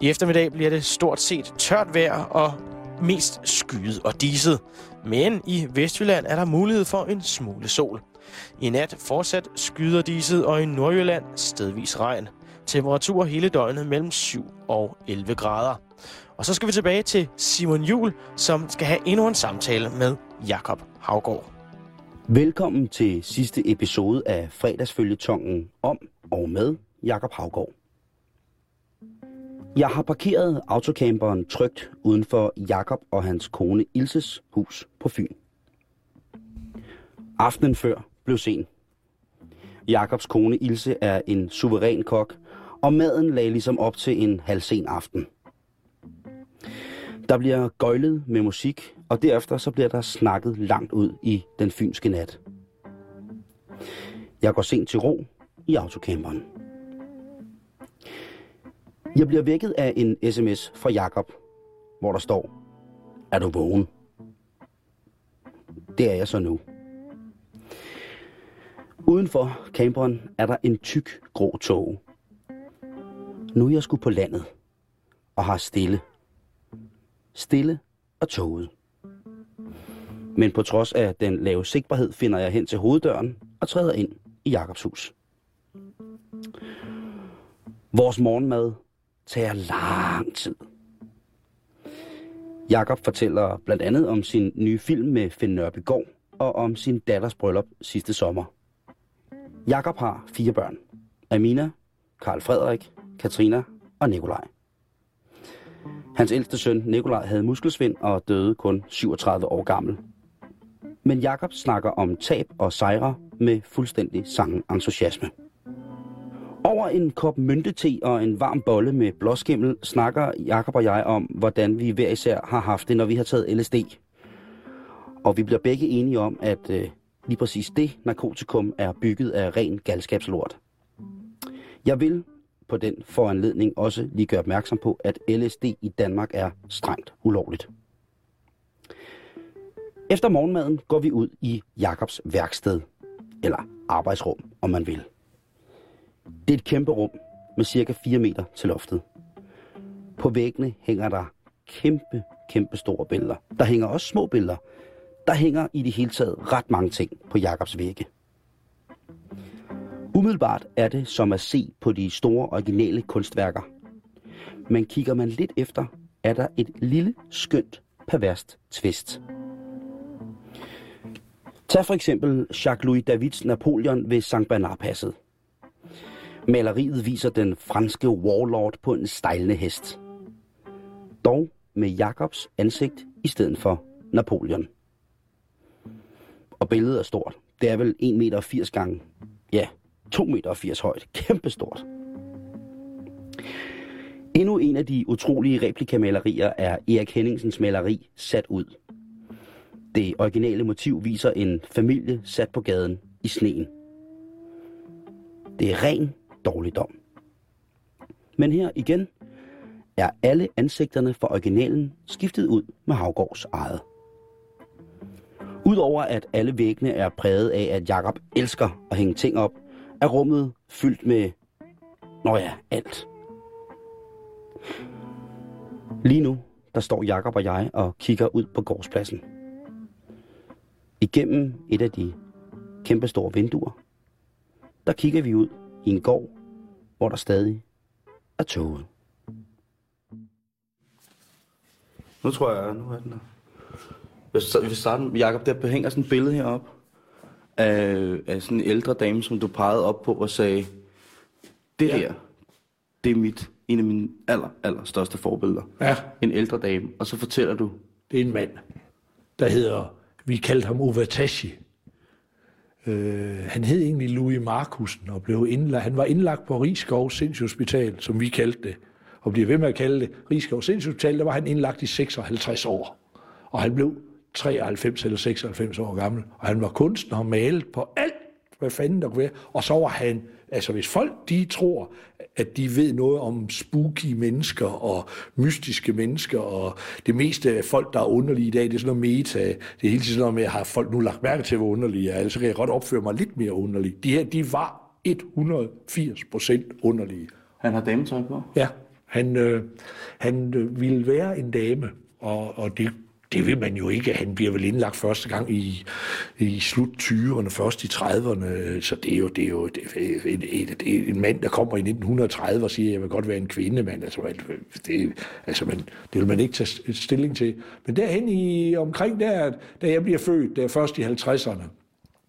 I eftermiddag bliver det stort set tørt vejr og mest skyet og diset. Men i Vestjylland er der mulighed for en smule sol. I nat fortsat skyder diset, og i Nordjylland stedvis regn. Temperatur hele døgnet mellem 7 og 11 grader. Og så skal vi tilbage til Simon Jul, som skal have endnu en samtale med Jakob Havgård. Velkommen til sidste episode af fredagsfølgetongen om og med Jakob Havgård. Jeg har parkeret autocamperen trygt uden for Jakob og hans kone Ilses hus på Fyn. Aftenen før blev sen. Jakobs kone Ilse er en suveræn kok, og maden lagde ligesom op til en halvsen aften. Der bliver gøjlet med musik, og derefter så bliver der snakket langt ud i den fynske nat. Jeg går sent til ro i autocamperen. Jeg bliver vækket af en sms fra Jakob, hvor der står, er du vågen? Det er jeg så nu. Udenfor camperen er der en tyk grå tog. Nu er jeg sgu på landet og har stille. Stille og toget. Men på trods af den lave sigtbarhed finder jeg hen til hoveddøren og træder ind i Jakobs hus. Vores morgenmad tager lang tid. Jakob fortæller blandt andet om sin nye film med Finn Nørbegaard og om sin datters bryllup sidste sommer. Jakob har fire børn. Amina, Karl Frederik, Katrina og Nikolaj. Hans ældste søn, Nikolaj, havde muskelsvind og døde kun 37 år gammel. Men Jakob snakker om tab og sejre med fuldstændig sangen entusiasme. Over en kop myntete og en varm bolle med blåskimmel snakker Jakob og jeg om, hvordan vi hver især har haft det, når vi har taget LSD. Og vi bliver begge enige om, at øh, lige præcis det narkotikum er bygget af ren galskabslort. Jeg vil på den foranledning også lige gøre opmærksom på, at LSD i Danmark er strengt ulovligt. Efter morgenmaden går vi ud i Jakobs værksted, eller arbejdsrum, om man vil. Det er et kæmpe rum med cirka 4 meter til loftet. På væggene hænger der kæmpe, kæmpe store billeder. Der hænger også små billeder. Der hænger i det hele taget ret mange ting på Jakobs vægge. Umiddelbart er det som at se på de store originale kunstværker. Men kigger man lidt efter, er der et lille, skønt, perverst twist. Tag for eksempel Jacques-Louis Davids Napoleon ved St. Bernard-passet. Maleriet viser den franske warlord på en stejlende hest. Dog med Jakobs ansigt i stedet for Napoleon. Og billedet er stort. Det er vel 1,80 meter gange, ja, 2,80 meter højt. Kæmpestort. Endnu en af de utrolige replikamalerier er Erik Henningsens maleri Sat ud. Det originale motiv viser en familie sat på gaden i sneen. Det er ren dårligdom. Men her igen er alle ansigterne fra originalen skiftet ud med Havgårds eget. Udover at alle væggene er præget af, at Jakob elsker at hænge ting op, er rummet fyldt med, nå ja, alt. Lige nu, der står Jakob og jeg og kigger ud på gårdspladsen. Igennem et af de kæmpestore vinduer, der kigger vi ud i en gård, hvor der stadig er toget. Nu tror jeg, nu er den der. Vi starter, Jacob, der hænger sådan et billede heroppe af, af sådan en ældre dame, som du pegede op på og sagde, det ja. der, det er mit, en af mine aller, aller største forbilleder. Ja. En ældre dame. Og så fortæller du... Det er en mand, der hedder, vi kaldte ham Ovatashi. Øh, han hed egentlig Louis Markusen og blev indlagt, han var indlagt på Rigskov Sindshospital, som vi kaldte det, og bliver ved med at kalde det Rigskov Sindshospital, der var han indlagt i 56 år. Og han blev 93 eller 96 år gammel, og han var kunstner og malet på alt, hvad fanden der kunne være. Og så var han, altså hvis folk de tror, at de ved noget om spooky mennesker og mystiske mennesker, og det meste af folk, der er underlige i dag, det er sådan noget meta. Det er hele tiden sådan noget med, at har folk nu lagt mærke til, hvor underlige jeg er, så kan jeg godt opføre mig lidt mere underlig. De her, de var 180 procent underlige. Han har dametøj på? Ja. Han, øh, han øh, ville være en dame, og, og det det vil man jo ikke. Han bliver vel indlagt første gang i, i slut 20'erne, først i 30'erne. Så det er jo, det er jo det er en, en, en mand, der kommer i 1930 og siger, jeg vil godt være en kvinde, men altså, det, altså, man, det vil man ikke tage stilling til. Men derhen i omkring der, da jeg bliver født, der først i 50'erne,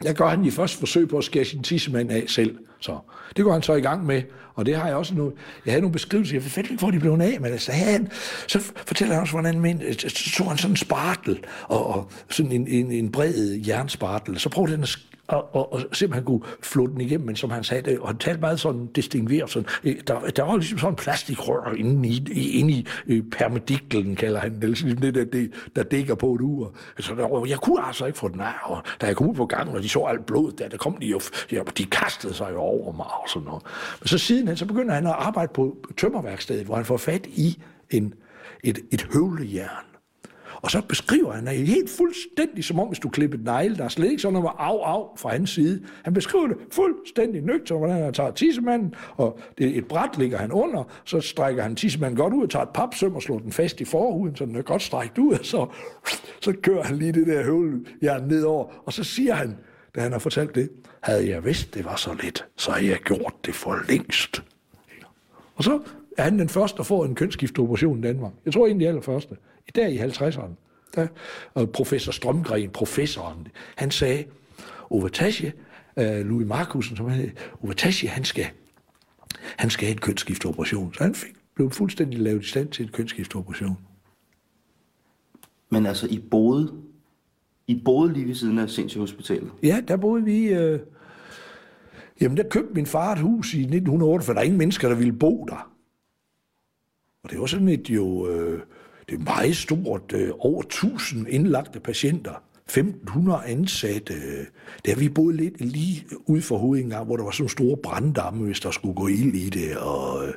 der gør han i første forsøg på at skære sin tissemand af selv. Så det går han så i gang med, og det har jeg også nu. Jeg havde nogle beskrivelser, jeg fandt ikke, hvor de blev af, men altså, han, så fortæller han også, hvordan han så øh, tog han sådan en spartel, og, og sådan en, en, en bred jernspartel, så prøvede han at og, og, og simpelthen kunne flå den igennem, men som han sagde det, og han talte meget sådan distingueret, sådan, øh, der, der var ligesom sådan en plastikrør inde i, inde i øh, permediklen, kalder han det, ligesom det, der, det, der dækker på et ur. Altså, der, jeg kunne altså ikke få den af, og da jeg kom ud på gangen, og de så alt blod der, der kom de jo, de kastede sig jo over mig og sådan noget. Men så siden han, så begynder han at arbejde på tømmerværkstedet, hvor han får fat i en, et, et høvlejern og så beskriver han det helt fuldstændig, som om hvis du klippede negle. Der er slet ikke sådan noget af af fra hans side. Han beskriver det fuldstændig nøgter, hvordan han tager tissemanden, og det, et bræt ligger han under, så strækker han tissemanden godt ud og tager et papsøm og slår den fast i forhuden, så den er godt strækt ud, og så, så kører han lige det der høvlejern nedover, og så siger han, da han har fortalt det, havde jeg vidst, det var så lidt, så havde jeg gjort det for længst. Og så er han den første, der får en kønsskifteoperation i Danmark. Jeg tror egentlig allerførste. I dag i 50'erne. Der, og professor Strømgren, professoren, han sagde, Ove Tasje, uh, øh, Louis Markusen, som han Ove Tasje, han skal, han skal have en kønsskifteoperation. Så han fik, blev fuldstændig lavet i stand til en kønsskifteoperation. Men altså, I boede, i boede lige ved siden af Sindssyge Hospitalet? Ja, der boede vi... Øh, jamen, der købte min far et hus i 1908, for der er ingen mennesker, der ville bo der. Og det var sådan et jo... Øh, det er meget stort. Øh, over 1000 indlagte patienter. 1500 ansatte. Der vi boede lidt lige ud for hovedet hvor der var sådan store branddamme, hvis der skulle gå ild i det. Og øh,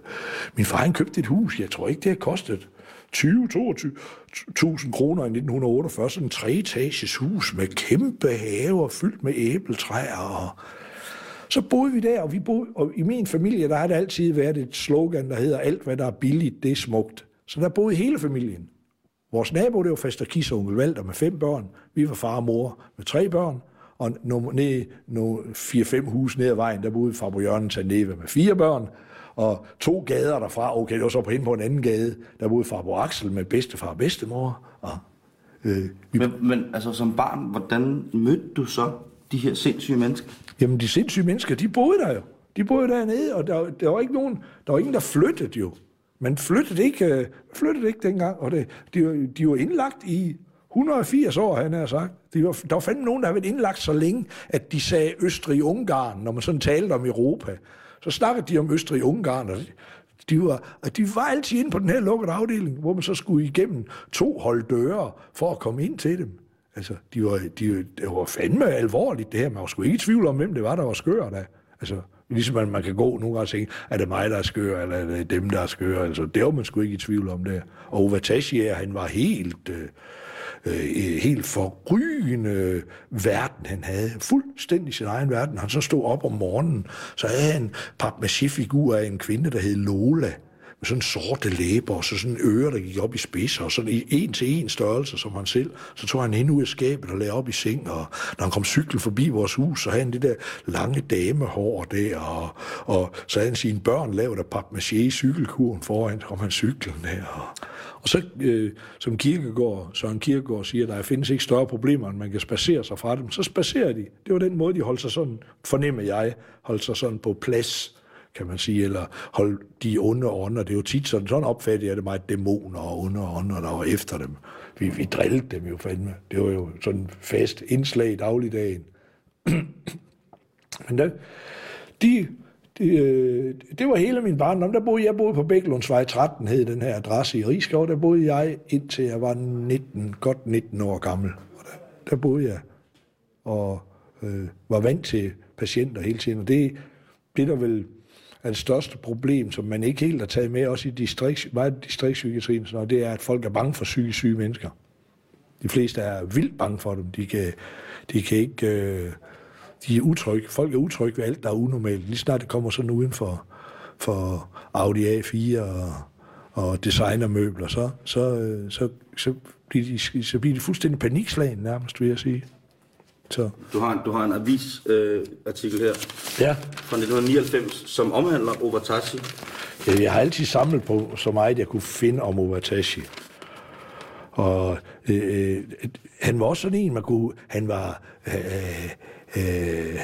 min far han købte et hus. Jeg tror ikke, det har kostet 20-22.000 kroner i 1948. Sådan en treetages hus med kæmpe haver fyldt med æbletræer. Og så boede vi der, og, vi boede, og i min familie, der har det altid været et slogan, der hedder, alt hvad der er billigt, det er smukt. Så der boede hele familien. Vores nabo, det var Fester Kis og onkel Valter med fem børn. Vi var far og mor med tre børn. Og nogle no, fire-fem hus ned ad vejen, der boede Fabio Jørgen Taneve med fire børn. Og to gader derfra, okay, det var så på hen på en anden gade, der boede far Axel med bedstefar og bedstemor. Og, øh, vi... men, men altså som barn, hvordan mødte du så de her sindssyge mennesker? Jamen de sindssyge mennesker, de boede der jo. De boede dernede, og der, der var ikke nogen, der var ingen, der flyttede jo. Man flyttede ikke, øh, flyttede ikke dengang, og det, de, de var indlagt i 180 år, han har sagt. De var, der var fandme nogen, der havde været indlagt så længe, at de sagde Østrig-Ungarn, når man sådan talte om Europa. Så snakkede de om Østrig-Ungarn, og de var, de var altid inde på den her lukkede afdeling, hvor man så skulle igennem to hold døre for at komme ind til dem. Altså, de var, de, det var fandme alvorligt det her. Man var sgu ikke i tvivl om, hvem det var, der var skør da. Altså, Ligesom man, man kan gå nogle gange og tænke, er det mig, der er skør, eller er det dem, der er skør? Altså, det var man sgu ikke i tvivl om det. Og Ove han var helt... Øh, øh, helt forrygende verden, han havde. Fuldstændig sin egen verden. Han så stod op om morgenen, så havde han en papmaché-figur af en kvinde, der hed Lola med sådan sorte læber, og så sådan ører, der gik op i spidser, og sådan i en til en størrelse som han selv. Så tog han hende ud af skabet og lagde op i seng, og når han kom cykel forbi vores hus, så havde han det der lange damehår der, og, og så havde han sine børn lavet af papmaché i cykelkuren foran, om han cyklen der. Og, og så, øh, som Kirkegaard, Søren Kirkegaard siger, der findes ikke større problemer, end man kan spacere sig fra dem. Så spacerer de. Det var den måde, de holdt sig sådan, fornemmer jeg, holdt sig sådan på plads kan man sige, eller holde de onde ånder. Det er jo tit sådan, sådan opfattede jeg det meget dæmoner og onde ånder, der var efter dem. Vi, vi drillede dem jo fandme. Det var jo sådan fast indslag i dagligdagen. Men der, de, de, øh, det var hele min barndom. Der boede jeg boede på Bækkelundsvej 13, hed den her adresse i Rigskov. Der boede jeg indtil jeg var 19, godt 19 år gammel. Og der, der boede jeg og øh, var vant til patienter hele tiden. Og det, det der vel er det største problem, som man ikke helt har taget med, også i distrikt, meget distriktspsykiatrien, og det er, at folk er bange for psykisk syge mennesker. De fleste er vildt bange for dem. De kan, de kan ikke... Øh, de er utrygge. Folk er utrygge ved alt, der er unormalt. Lige snart det kommer sådan uden for, for Audi A4 og, og designermøbler, så, så, øh, så, så, bliver de, så bliver de fuldstændig panikslagen nærmest, vil jeg sige. Så. Du har en, du har en avisartikel øh, her Ja, fra 1999, som omhandler Obatashi. Øh, jeg har altid samlet på så meget, jeg kunne finde om Ovatashi. Og øh, øh, han var også sådan en, man kunne... Han var... Øh, øh,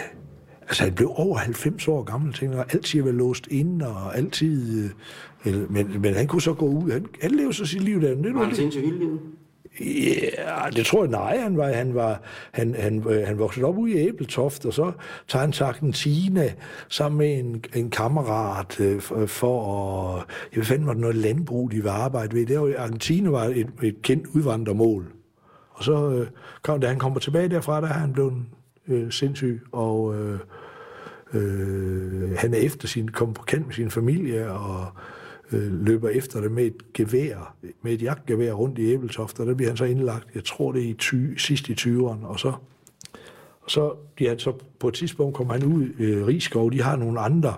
altså, han blev over 90 år gammel, tænker jeg. Altid var låst inde, og altid... Øh, øh, men, men han kunne så gå ud. Han, han levede så sit liv der. Det var han sindssygt hele livet? Ja, det tror jeg nej. Han var, han var, han, han, øh, han voksede op ude i Æbeltoft, og så tager han til Argentina sammen med en, en kammerat øh, for, at... Jeg fandt mig noget landbrug, de var arbejde ved. Det var, Argentina var et, et kendt udvandrermål. Og så, øh, kom, da han kommer tilbage derfra, der er han blevet øh, sindssyg, og øh, øh, han er efter sin, kom på kant med sin familie, og øh, løber efter det med et gevær, med et jagtgevær rundt i Æbeltoft, og der bliver han så indlagt, jeg tror det er i ty, sidst i 20'erne, og så, og så, ja, så på et tidspunkt kommer han ud, øh, Rigskov, de har nogle andre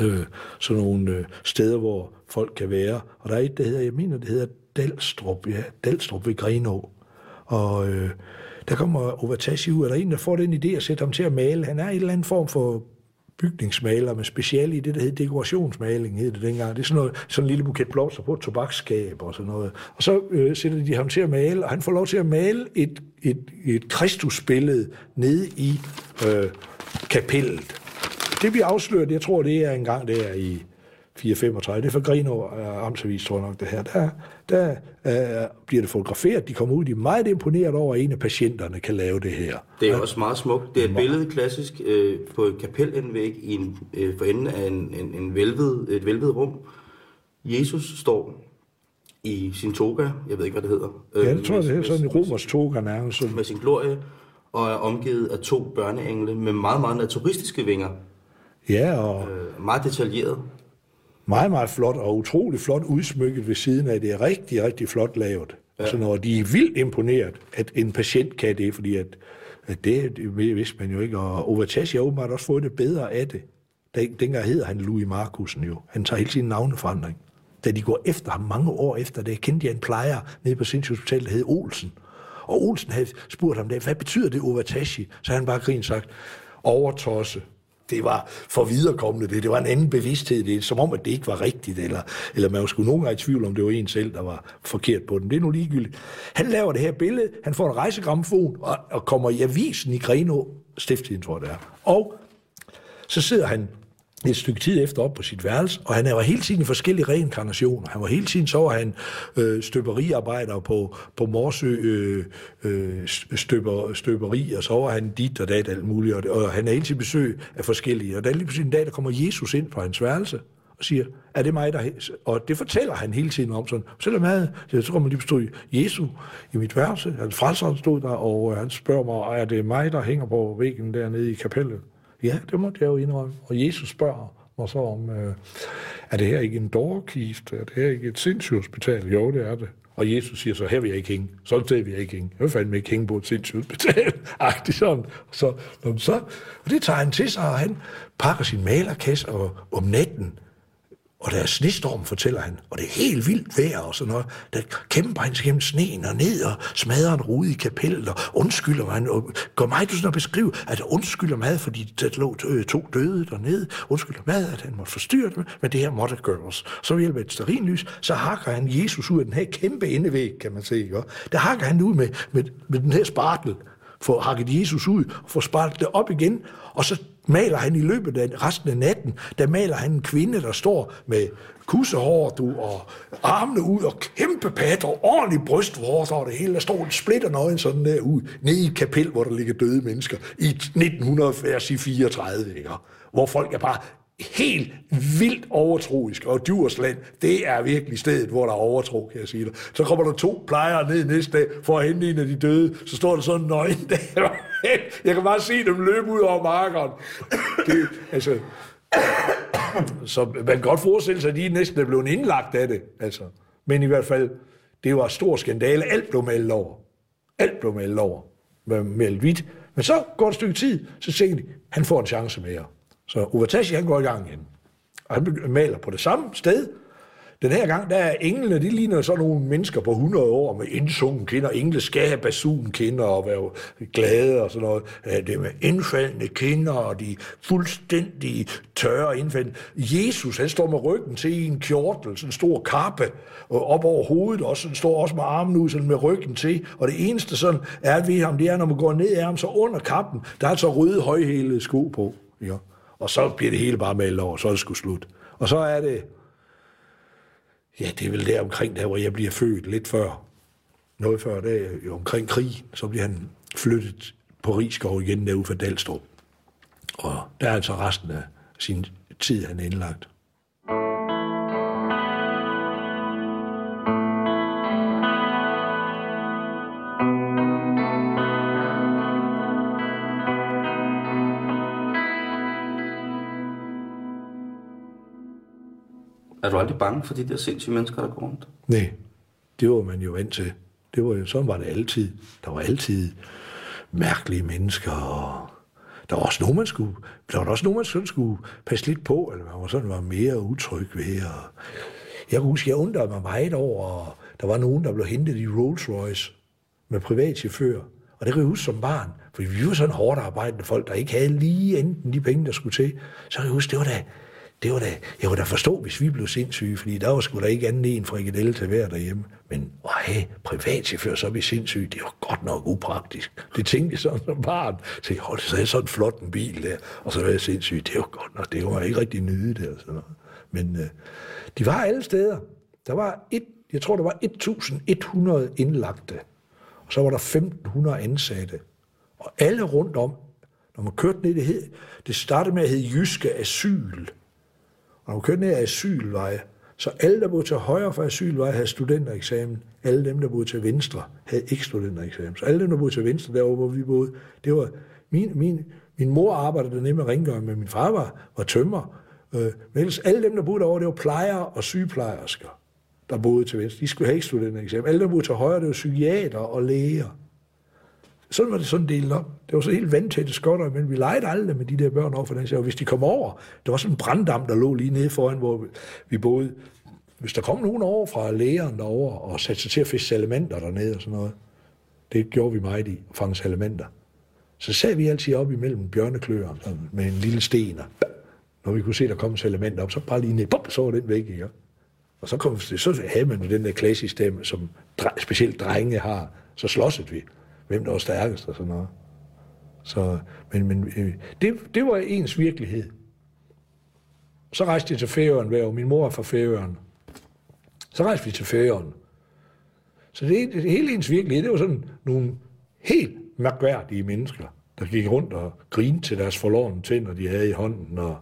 øh, sådan nogle øh, steder, hvor folk kan være. Og der er et, der hedder, jeg mener, det hedder Dalstrup, ja, Dalstrup ved Grenå. Og øh, der kommer Ovatashi ud, og der er en, der får den idé at sætte ham til at male. Han er en eller anden form for bygningsmaler med speciale i det, der hed dekorationsmaling, hed det dengang. Det er sådan, noget, sådan en lille buket blomster på et tobaksskab og sådan noget. Og så øh, sætter de ham til at male, og han får lov til at male et, et, et kristusbillede nede i øh, kapellet. Det bliver afsløret, jeg tror, det er en gang der i 435. Det er for Grino uh, Amtsavis, tror jeg nok, det her. Der, der uh, bliver det fotograferet. De kommer ud, de er meget imponeret over, at en af patienterne kan lave det her. Det er også meget smukt. Det er et billede klassisk øh, på et kapelindvæg i en, øh, for enden af en, en, en velvet, et velvet rum. Jesus står i sin toga, jeg ved ikke, hvad det hedder. Ja, øh, det tror jeg, det er sådan en romersk toga nærmest. med sin glorie, og er omgivet af to børneengle med meget, meget naturistiske vinger. Ja, og Øh, meget detaljeret. Meget, meget flot, og utrolig flot udsmykket ved siden af. Det er rigtig, rigtig flot lavet. Ja. Så når de er vildt imponeret, at en patient kan det, fordi at, at det, det vidste man jo ikke. Og Ovatashi har åbenbart også fået det bedre af det. Den- Dengang hedder han Louis Markusen jo. Han tager hele sin navneforandring. Da de går efter ham mange år efter det, kendte jeg en plejer nede på Sindssygehospitalet, der hed Olsen. Og Olsen havde spurgt ham, hvad betyder det Ovatashi? Så han bare grint sagt, overtosse. Det var for viderekommende det. Det var en anden bevidsthed. Det er som om, at det ikke var rigtigt. Eller, eller man skulle nogle gange i tvivl om, det var en selv, der var forkert på den. Det er nu ligegyldigt. Han laver det her billede. Han får en rejsegramfon og, og kommer i avisen i Greno Stifttiden, tror jeg det er. Og så sidder han et stykke tid efter op på sit værelse, og han var hele tiden i forskellige reinkarnationer. Han var hele tiden, så var han øh, støberiarbejder på, på Morsø øh, øh, støber, støberi, og så var han dit og dat alt muligt, og, og han er hele tiden besøg af forskellige. Og der er lige pludselig en dag, der kommer Jesus ind på hans værelse, og siger, er det mig, der... Og det fortæller han hele tiden om sådan. Selvom jeg, så kommer lige stod Jesus i mit værelse, han frelseren stod der, og øh, han spørger mig, er det mig, der hænger på væggen dernede i kapellet? Ja, det måtte jeg jo indrømme. Og Jesus spørger mig så om, øh, er det her ikke en dårkiste? Er det her ikke et sindssygehospital? Jo, det er det. Og Jesus siger så, her vil jeg ikke hænge. Sådan sted vil jeg ikke hænge. Jeg vil fandme ikke hænge på et sindssygehospital. Agtig sådan. Så, så, og det tager han til sig, og han pakker sin malerkasse og om natten, og der er snestorm, fortæller han, og det er helt vildt vejr og sådan noget. Der kæmper han sig gennem sneen og ned og smadrer en rude i kapellet og undskylder han. Og går mig til sådan at beskrive, at jeg undskylder mad, fordi der lå øh, to døde dernede. Undskylder mad, at han måtte forstyrre dem, men det her måtte gøres. Så ved hjælp af et sterinlys, så hakker han Jesus ud af den her kæmpe indevæg, kan man se. Ikke? Der hakker han ud med, med, med den her spartel, får hakket Jesus ud og får spartet det op igen, og så maler han i løbet af resten af natten, der maler han en kvinde, der står med kussehår, du, og armene ud, og kæmpe patter, ordentlig brystvort, og det hele. Der står en splitter nøgen sådan der ud, nede i et kapel, hvor der ligger døde mennesker, i 1934, ikke? hvor folk er bare helt vildt overtroisk, og Djursland, det er virkelig stedet, hvor der er overtro, kan jeg sige dig. Så kommer der to plejere ned næste dag for at hente en af de døde, så står der sådan en nøgen der. Jeg kan bare se dem løbe ud over markeren. Det, altså, så man kan godt forestille sig, at de næsten er blevet indlagt af det. Altså. Men i hvert fald, det var stor skandale. Alt blev meldt over. Alt blev meldt over. Med malet. Men så går et stykke tid, så tænker de, han får en chance mere. Så Uvatashi, han går i gang igen. Og han maler på det samme sted, Den her gang, der er englene, de ligner sådan nogle mennesker på 100 år med indsungen kinder. Engle skal have basun kinder og være glade og sådan noget. Det er med indfaldende kinder, og de fuldstændig tørre indfaldende. Jesus, han står med ryggen til i en kjortel, sådan en stor kappe, og op over hovedet, også. sådan står også med armen ud, sådan med ryggen til. Og det eneste sådan er ved ham, det er, når man går ned af ham, så under kappen, der er så røde højhælede sko på. Ja. Og så bliver det hele bare malet over, så er det sgu slut. Og så er det Ja, det er vel der omkring der, hvor jeg bliver født lidt før. Noget før det, jo omkring krigen, så bliver han flyttet på Rigskov igen derude for Dalstrup. Og der er altså resten af sin tid, han er indlagt. Er du aldrig bange for de der sindssyge mennesker, der går rundt? Nej, det var man jo vant til. Det var jo, sådan var det altid. Der var altid mærkelige mennesker, og der var også nogen, man skulle, der var også nogen, man sådan skulle passe lidt på, eller man var sådan var mere utryg ved. Og jeg kan huske, jeg undrede mig meget over, og der var nogen, der blev hentet i Rolls Royce med privatchauffør. Og det kan jeg huske som barn, for vi var sådan hårdt arbejdende folk, der ikke havde lige enten de penge, der skulle til. Så kan jeg huske, det var da, det var da, jeg kunne da forstå, hvis vi blev sindssyge, fordi der var sgu da ikke anden en frikadelle til hver derhjemme. Men at have privatchauffør, så er vi sindssyge, det var godt nok upraktisk. Det tænkte jeg sådan som barn. Så jeg holdt så sådan en flot en bil der, og så var jeg sindssyg. Det var godt nok, det var ikke rigtig nyde der. Sådan noget. Men øh, de var alle steder. Der var et, jeg tror, der var 1100 indlagte, og så var der 1500 ansatte. Og alle rundt om, når man kørte ned, det, hed, det startede med at hedde Jyske Asyl. Og når man kørte ned ad asylveje, så alle, der boede til højre for asylvej, havde studentereksamen. Alle dem, der boede til venstre, havde ikke studentereksamen. Så alle dem, der boede til venstre, derovre, hvor vi boede, det var... Min, min, min mor arbejdede dernede med rengøring, men min far var, var tømmer. Øh, men ellers alle dem, der boede derovre, det var plejere og sygeplejersker, der boede til venstre. De skulle have ikke studentereksamen. Alle, der boede til højre, det var psykiater og læger. Sådan var det sådan delt op. Det var så helt vandtætte skotter, men vi legede aldrig med de der børn over for den Og hvis de kom over, der var sådan en branddam, der lå lige nede foran, hvor vi boede. Hvis der kom nogen over fra lægeren derover og satte sig til at fiske salamander dernede og sådan noget, det gjorde vi meget i, at fange salamander. Så sad vi altid op imellem bjørnekløerne med en lille sten, og når vi kunne se, der kom en salamander op, så bare lige ned, bop, så var den væk, ikke? Og så, kom, så havde man den der klassiske stemme, som specielt drenge har, så slåsede vi hvem der var stærkest og sådan noget. Så, men men øh, det, det var ens virkelighed. Så rejste jeg til Færøen hver Min mor er fra Færøen. Så rejste vi til Færøen. Så det, det hele ens virkelighed, det var sådan nogle helt mærkværdige mennesker, der gik rundt og grinte til deres forlorene tænder, de havde i hånden, og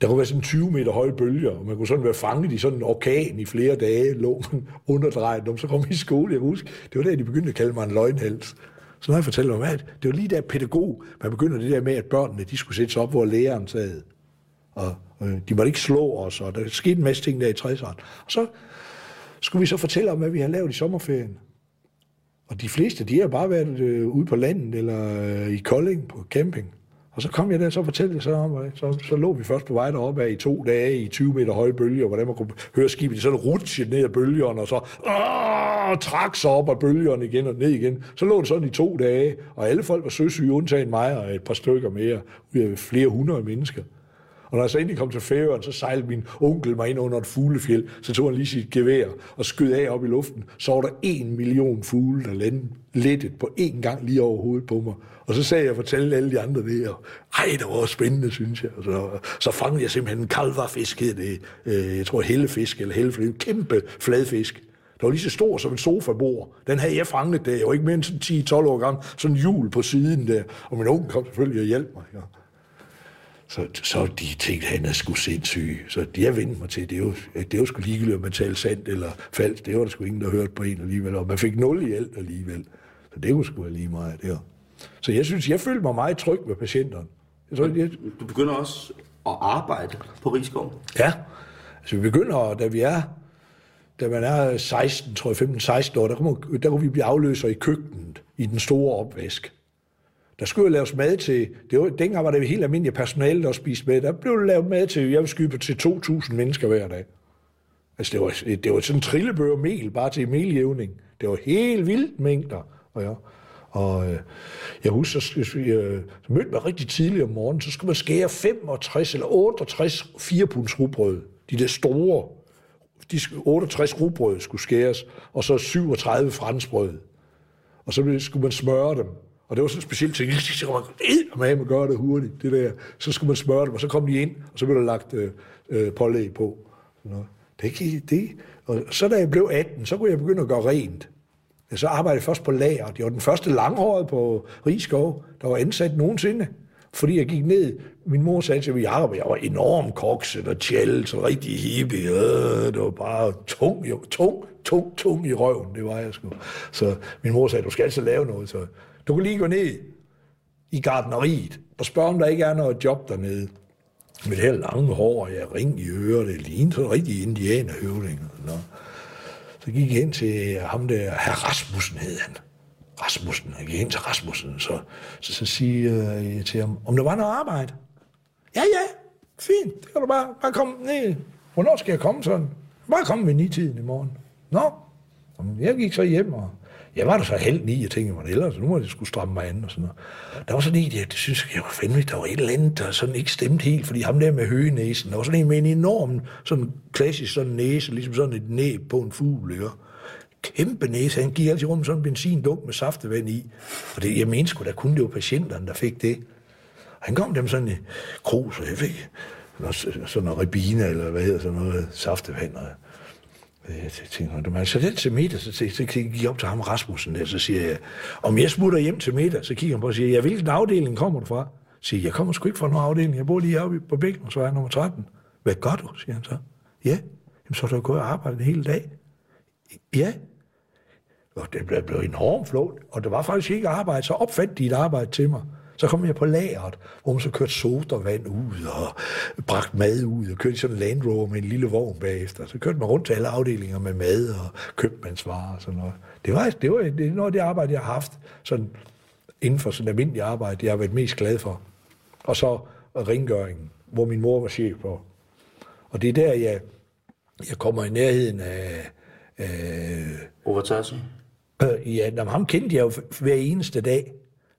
der kunne være sådan 20 meter høje bølger, og man kunne sådan være fanget i sådan en orkan i flere dage, lå man underdrejet om, Så kom vi i skole, jeg husker, det var der, de begyndte at kalde mig en løgnhals. Så når jeg fortæller om at det var lige der pædagog, man begynder det der med, at børnene de skulle sætte sig op, hvor læreren sad. Og øh, de måtte ikke slå os, og der skete en masse ting der i 60'erne. Og så skulle vi så fortælle om, hvad vi har lavet i sommerferien. Og de fleste, de har bare været øh, ude på landet eller øh, i Kolding på camping. Og så kom jeg der, så fortalte jeg så om, så, så lå vi først på vej deroppe af i to dage i 20 meter høje bølger, hvordan man kunne høre skibet sådan rutsche ned af bølgerne, og så åh, trak sig op af bølgerne igen og ned igen. Så lå det sådan i to dage, og alle folk var søsyge, undtagen mig og et par stykker mere, ud af flere hundrede mennesker. Og når jeg så endelig kom til Færøen, så sejlede min onkel mig ind under et fuglefjeld. Så tog han lige sit gevær og skød af op i luften. Så var der en million fugle, der lettet på én gang lige over hovedet på mig. Og så sagde jeg og fortalte alle de andre det, og ej, det var spændende, synes jeg. Og så, så fangede jeg simpelthen en kalvarfisk, hed det. Øh, jeg tror hellefisk eller hellefisk. En kæmpe fladfisk. Der var lige så stor som en sofabord. Den havde jeg fanget der. Jeg var ikke mere end 10-12 år gammel. Sådan en hjul på siden der. Og min onkel kom selvfølgelig og hjalp mig. Ja. Så, så de tænkte, at han er sgu sindssyg. Så de har vendt mig til, det er jo, det er jo sgu ligegyldigt, om man talte sandt eller falsk. Det var der sgu ingen, der hørte på en alligevel. Og man fik nul i alt alligevel. Så det kunne sgu være lige meget der. Så jeg synes, jeg følte mig meget tryg med patienterne. Jeg tror, jeg... Du begynder også at arbejde på Rigskov? Ja. Altså vi begynder, da vi er, da man er 16, tror jeg, 15-16 år, der kunne, der kunne vi blive afløser i køkkenet, i den store opvask. Der skulle jo laves mad til, det var, dengang var det helt almindeligt personale, der spiste med, der blev lavet mad til, jeg vil skyde til 2.000 mennesker hver dag. Altså, det var, det var sådan en trillebør mel, bare til meljævning. Det var helt vildt mængder. Og, ja. og øh, jeg husker, så, øh, så mødte man rigtig tidligt om morgenen, så skulle man skære 65 eller 68 4 rugbrød. De der store, de 68 rugbrød skulle skæres, og så 37 franskbrød. Og så skulle man smøre dem. Og det var sådan en speciel ting. Så kunne man med at gøre det hurtigt, det der. Så skulle man smøre dem, og så kom de ind, og så blev der lagt øh, øh, pålæg på. Sådan det gik, det. Og så da jeg blev 18, så kunne jeg begynde at gøre rent. Jeg så arbejdede jeg først på lager. Det var den første langhåret på Rigskov, der var ansat nogensinde. Fordi jeg gik ned, min mor sagde til mig, jeg var enorm kokset og tjælt, så rigtig hippie. Øh, det var bare tung, tung, tung, tung i røven, det var jeg sgu. Så min mor sagde, du skal altså lave noget, så du kan lige gå ned i gardneriet og spørge, om der ikke er noget job dernede med det her lange hår, og jeg ring i øret, det lignede sådan en rigtig indianerhøvding. Så gik jeg ind til ham der, herr Rasmussen hed han. Rasmussen, jeg gik ind til Rasmussen, så, så, så siger jeg til ham, om der var noget arbejde. Ja, ja, fint, det kan du bare, bare komme ned. Hvornår skal jeg komme sådan? Bare komme ved ni-tiden i morgen. Nå, jeg gik så hjem og jeg var der så heldig i, jeg tænkte mig ellers, nu må jeg skulle stramme mig an og sådan noget. Der var sådan en, jeg det synes jeg var fandme, der var et eller andet, der sådan ikke stemte helt, fordi ham der med høgenæsen, der var sådan en med en enorm, sådan klassisk sådan næse, ligesom sådan et næb på en fugl, ikke? Kæmpe næse, han gik altid rundt med sådan en benzindunk med saftevand i. Og det, jeg mente sgu, der kunne det jo patienterne, der fik det. Og han kom dem sådan i krus, og jeg fik sådan noget ribine, eller hvad hedder sådan noget, saftevand. Og Øh, jeg tænkte, du så det til middag, så, så, så gik jeg op til ham Rasmussen der, så siger jeg, om jeg smutter hjem til middag, så kigger han på og siger, ja, hvilken afdeling kommer du fra? Så siger jeg, jeg kommer sgu ikke fra nogen afdeling, jeg bor lige oppe på Bækken, så er jeg nummer 13. Hvad gør du, siger han så. Ja, Jamen, så er du gået og arbejdet hele dag. Ja. Og det blev, blev enormt flot, og det var faktisk ikke arbejde, så opfandt de et arbejde til mig. Så kom jeg på lageret, hvor man så kørte sodavand ud og bragt mad ud og kørte sådan en Land Rover med en lille vogn bagefter. Så kørte man rundt til alle afdelinger med mad og købmandsvarer og sådan noget. Det var, det var det er noget af det arbejde, jeg har haft sådan inden for sådan almindelig arbejde, jeg har været mest glad for. Og så rengøringen, hvor min mor var chef på. Og det er der, jeg, jeg kommer i nærheden af... Øh, Overtagelsen? Øh, ja, ham kendte jeg jo hver eneste dag.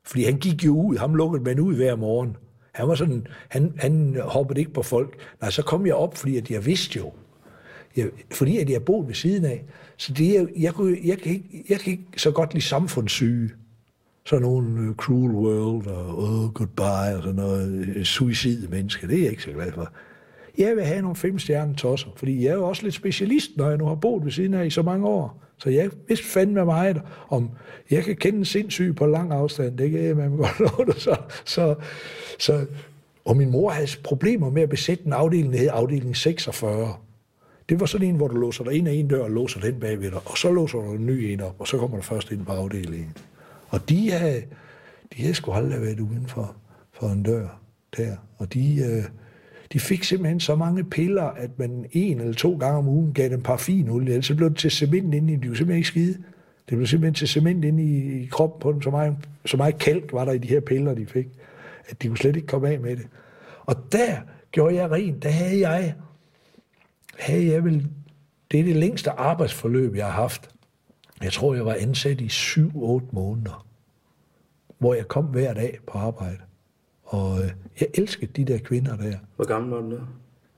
Fordi han gik jo ud, ham lukkede man ud hver morgen. Han var sådan, han, han hoppede ikke på folk. Nej, så kom jeg op, fordi at jeg vidste jo, jeg, fordi at jeg boede ved siden af. Så det, jeg, jeg, kunne, jeg, kan ikke, jeg kan ikke så godt lide samfundssyge. Sådan nogle uh, cruel world og oh, goodbye og sådan noget uh, suicide mennesker. Det er jeg ikke så glad for. Jeg vil have nogle femstjerne tosser, fordi jeg er jo også lidt specialist, når jeg nu har boet ved siden af i så mange år. Så jeg vidste fandme meget om, jeg kan kende en sindssyg på lang afstand, det kan jeg man godt love det, så, så, så, og min mor havde problemer med at besætte en afdeling, der hed afdeling 46. Det var sådan en, hvor du låser dig ind af en dør og låser den bagved dig, og så låser du en ny en op, og så kommer du først ind på afdelingen. Og de havde, de havde sgu aldrig været uden for, for en dør der, og de, øh, de fik simpelthen så mange piller, at man en eller to gange om ugen gav dem parfinolie, ellers så blev det til cement inde i, de var simpelthen ikke skide. Det blev simpelthen til cement inde i, i kroppen på dem, så meget, så meget kalk var der i de her piller, de fik, at de kunne slet ikke komme af med det. Og der gjorde jeg rent, der havde jeg, havde jeg vel, det er det længste arbejdsforløb, jeg har haft. Jeg tror, jeg var ansat i 7-8 måneder, hvor jeg kom hver dag på arbejde. Og øh, jeg elskede de der kvinder der. Hvor gammel var du der?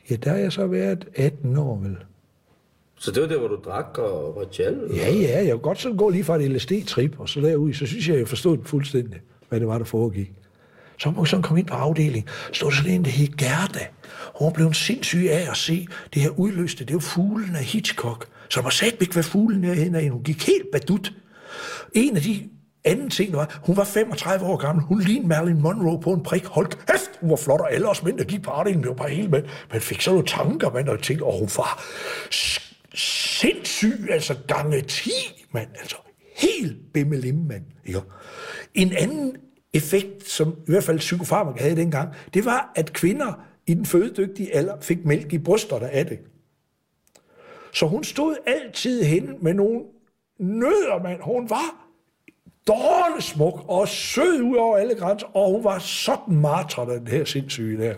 Ja, der har jeg så været 18 år, vel. Så det var der, hvor du drak og var tjal? Ja, ja, jeg kunne godt sådan gå lige fra et LSD-trip, og så derud, så synes jeg, jeg forstod det fuldstændig, hvad det var, der foregik. Så må jeg sådan komme ind på afdelingen, stod sådan en, der hed Gerda. Hun blev sindssyg af at se det her udløste. Det var fuglen af Hitchcock. Så var sat ikke, hvad fuglen er hen Hun gik helt badut. En af de anden ting var, hun var 35 år gammel. Hun lignede Marilyn Monroe på en prik. Hold kæft, hun var flot, og alle os mænd, der gik på afdelingen, var bare helt med. Man fik sådan nogle tanker, man, og tænkte, og hun var sindssyg, altså gange 10, mand. Altså helt bimmelim, mand. Ja. En anden effekt, som i hvert fald psykofarmaka havde dengang, det var, at kvinder i den fødedygtige alder fik mælk i brysterne af det. Så hun stod altid hen med nogle nødder, mand. Hun var dårlig smuk og sød ud over alle grænser, og hun var sådan martret af den her sindssyge der.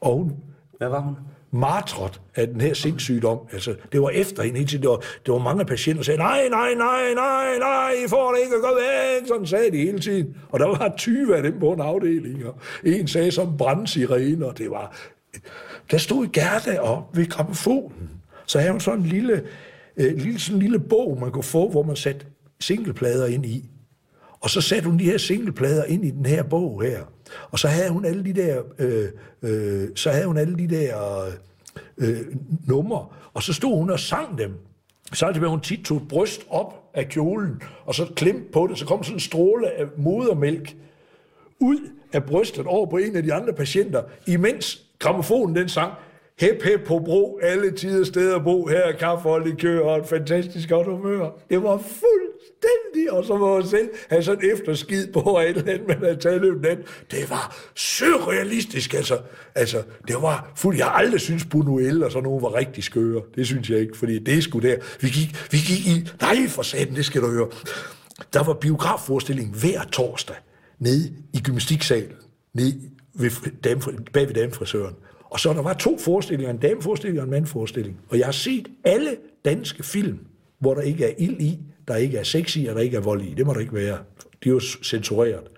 Og hun... Hvad var hun? martret af den her sindssygdom. Altså, det var efter hende tiden. Det var, det var mange patienter, der sagde, nej, nej, nej, nej, nej, I får det ikke at gå væk. Sådan sagde de hele tiden. Og der var 20 af dem på en afdeling. Og en sagde som brandsirene, og det var... Der stod Gerda op ved gramofonen. Så havde hun sådan en lille, øh, lille, sådan en lille bog, man kunne få, hvor man satte singleplader ind i. Og så satte hun de her singleplader ind i den her bog her. Og så havde hun alle de der, øh, øh, så havde hun alle de der øh, numre, og så stod hun og sang dem. Så er var hun tit tog et bryst op af kjolen, og så klemte på det, så kom sådan en stråle af modermælk ud af brystet over på en af de andre patienter, imens gramofonen den sang, Hep, hep på bro, alle tider steder bo, her er kaffe og likør og et fantastisk godt humør. Det var fuldstændig, og så var jeg selv have sådan efterskid på, at et eller andet, man havde taget løbet den. Det var surrealistisk, altså. Altså, det var fuldt. Jeg har aldrig synes Buñuel og sådan nogen var rigtig skøre. Det synes jeg ikke, fordi det skulle der. Vi gik, vi gik i, nej for satan, det skal du høre. Der var biografforestilling hver torsdag nede i gymnastiksalen, nede ved dame, bag ved damefrisøren. Og så der var to forestillinger, en dameforestilling og en mandforestilling. Og jeg har set alle danske film, hvor der ikke er ild i, der ikke er sex i, og der ikke er vold i. Det må der ikke være. De er jo censureret.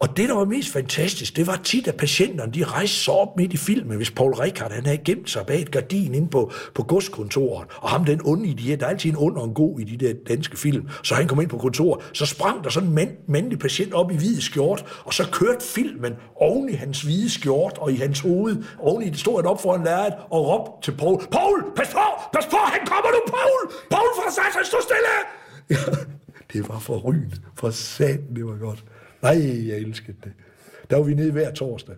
Og det, der var mest fantastisk, det var tit, at patienterne de rejste sig op midt i filmen, hvis Paul Rickard han havde gemt sig bag et gardin inde på, på godskontoret, og ham den onde idé, der er altid en ond og en god i de der danske film, så han kom ind på kontoret, så sprang der sådan en mand, mandlig patient op i hvide skjort, og så kørte filmen oven i hans hvide skjort og i hans hoved, oven i det stod op foran lærret og råbte til Paul, Paul, pas på, pas på, han kommer nu, Paul, Paul for satan, stå stille! Ja, det var for ryn, for satan, det var godt. Nej, jeg elskede det. Der var vi nede hver torsdag.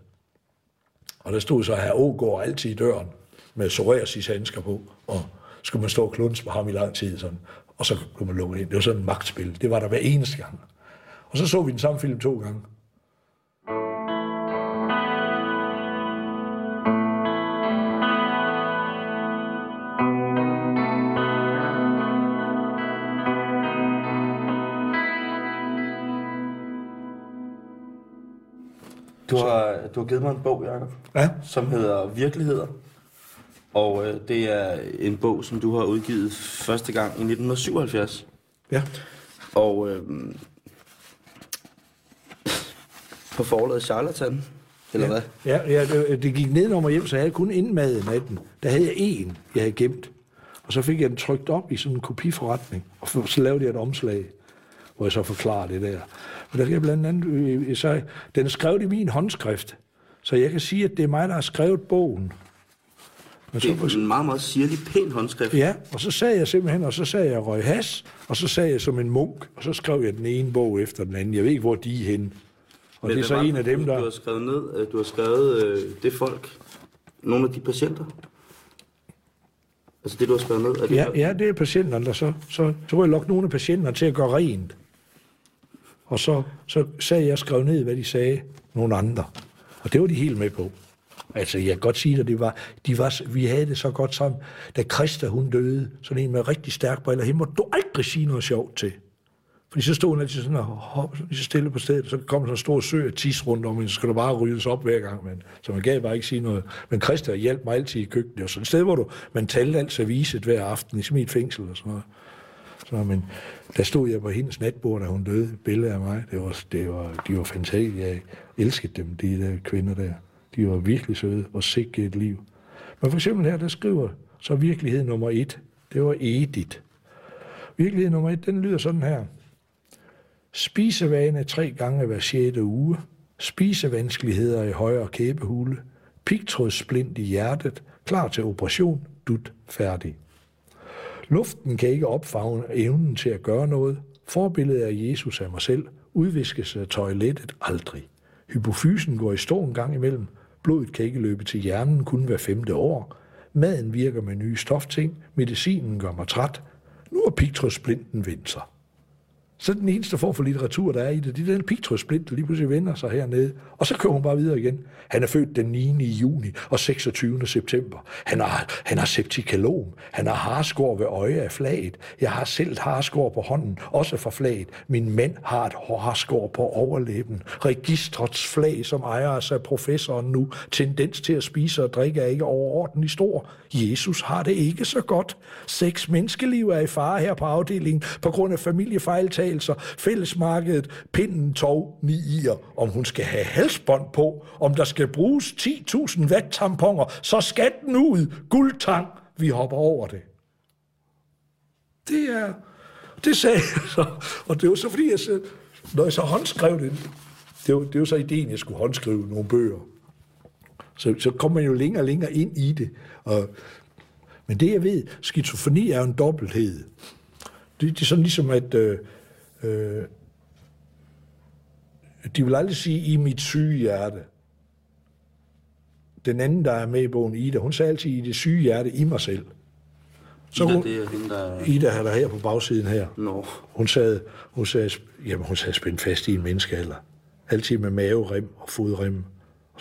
Og der stod så her Ågaard altid i døren med psoriasis handsker på, og skulle man stå og klunse på ham i lang tid, sådan. og så kunne man lukke ind. Det var sådan et magtspil. Det var der hver eneste gang. Og så så vi den samme film to gange. Du har, du har givet mig en bog, Jacob, Ja, som hedder Virkeligheder. Og øh, det er en bog, som du har udgivet første gang i 1977. ja. Og øh, på forlaget Charlatan, eller hvad? Ja, ja det, det gik ned over hjem, så jeg havde kun indmad i natten. Der havde jeg en, jeg havde gemt. Og så fik jeg den trykt op i sådan en kopiforretning. Og så lavede jeg et omslag, hvor jeg så forklarer det der. Men der skal blandt andet, øh, så, den er skrevet i min håndskrift. Så jeg kan sige, at det er mig, der har skrevet bogen. Men så, Det er en meget, meget sirlig, pæn håndskrift. Ja, og så sagde jeg simpelthen, og så sagde jeg røg has, og så sagde jeg som en munk, og så skrev jeg den ene bog efter den anden. Jeg ved ikke, hvor de er henne. Og Men det er så en af dem, der... Du har skrevet ned, øh, du har skrevet øh, det folk, nogle af de patienter. Altså det, du har skrevet ned, er det Ja, ja, det er patienterne, der så, så, så kunne jeg lokke nogle af patienterne til at gøre rent. Og så, så sad jeg, skrev ned, hvad de sagde, nogle andre. Og det var de helt med på. Altså, jeg kan godt sige at det var, de var, vi havde det så godt sammen. Da Christa, hun døde, sådan en med rigtig stærk briller, hende måtte du aldrig sige noget sjovt til. Fordi så stod hun altid sådan og hop, så stille på stedet, så kom sådan en stor sø af tis rundt om, så skulle der bare ryddes op hver gang. Men, så man gav bare ikke sige noget. Men Christa hjalp mig altid i køkkenet. Det var sådan et sted, hvor du, man talte alt serviset hver aften, ligesom i et fængsel og sådan noget. Så, men der stod jeg på hendes natbord, da hun døde, et billede af mig. Det var, det var, de var fantastiske. Jeg elskede dem, de der kvinder der. De var virkelig søde og sikke et liv. Men for eksempel her, der skriver så virkelighed nummer et. Det var Edith. Virkelighed nummer et, den lyder sådan her. Spisevane tre gange hver sjette uge. Spisevanskeligheder i højre kæbehule. Pigtrådsplint i hjertet. Klar til operation. Dut færdig. Luften kan ikke opfagne evnen til at gøre noget. Forbilledet af Jesus af mig selv udviskes af toilettet aldrig. Hypofysen går i stå en gang imellem. Blodet kan ikke løbe til hjernen kun hver femte år. Maden virker med nye stofting. Medicinen gør mig træt. Nu er pigtrådsplinten vendt sig. Så er den eneste form for litteratur, der er i det, det er den pigtrådsplint, der lige pludselig vender sig hernede. Og så kører hun bare videre igen. Han er født den 9. juni og 26. september. Han har, han har septikalom. Han har harskår ved øje af flaget. Jeg har selv harskår på hånden, også fra flaget. Min mænd har et harskår på overlæben. Registrets flag, som ejer sig professoren nu. Tendens til at spise og drikke er ikke overordentlig stor. Jesus har det ikke så godt. Seks menneskeliv er i fare her på afdelingen på grund af familiefejltagelser, fællesmarkedet, pinden, tog, nier, om hun skal have halsbånd på, om der skal bruges 10.000 watt tamponer, så skat den ud, guldtang, vi hopper over det. Det er, det sagde jeg så, og det var så fordi, jeg så, når jeg så håndskrev det, det var, det var så ideen, jeg skulle håndskrive nogle bøger. Så, så kom man jo længere og længere ind i det. Og, men det jeg ved, skizofreni er en dobbelthed. Det, det er sådan ligesom, at øh, øh, de vil aldrig sige, i mit syge hjerte. Den anden, der er med i bogen, Ida, hun sagde altid, i det syge hjerte, i mig selv. Så Ida, hun, det er hende, der... Ida er der her på bagsiden her. No. Hun sad, hun sad, jamen, hun sad spændt fast i en menneskealder. Altid med maverem og fodrem.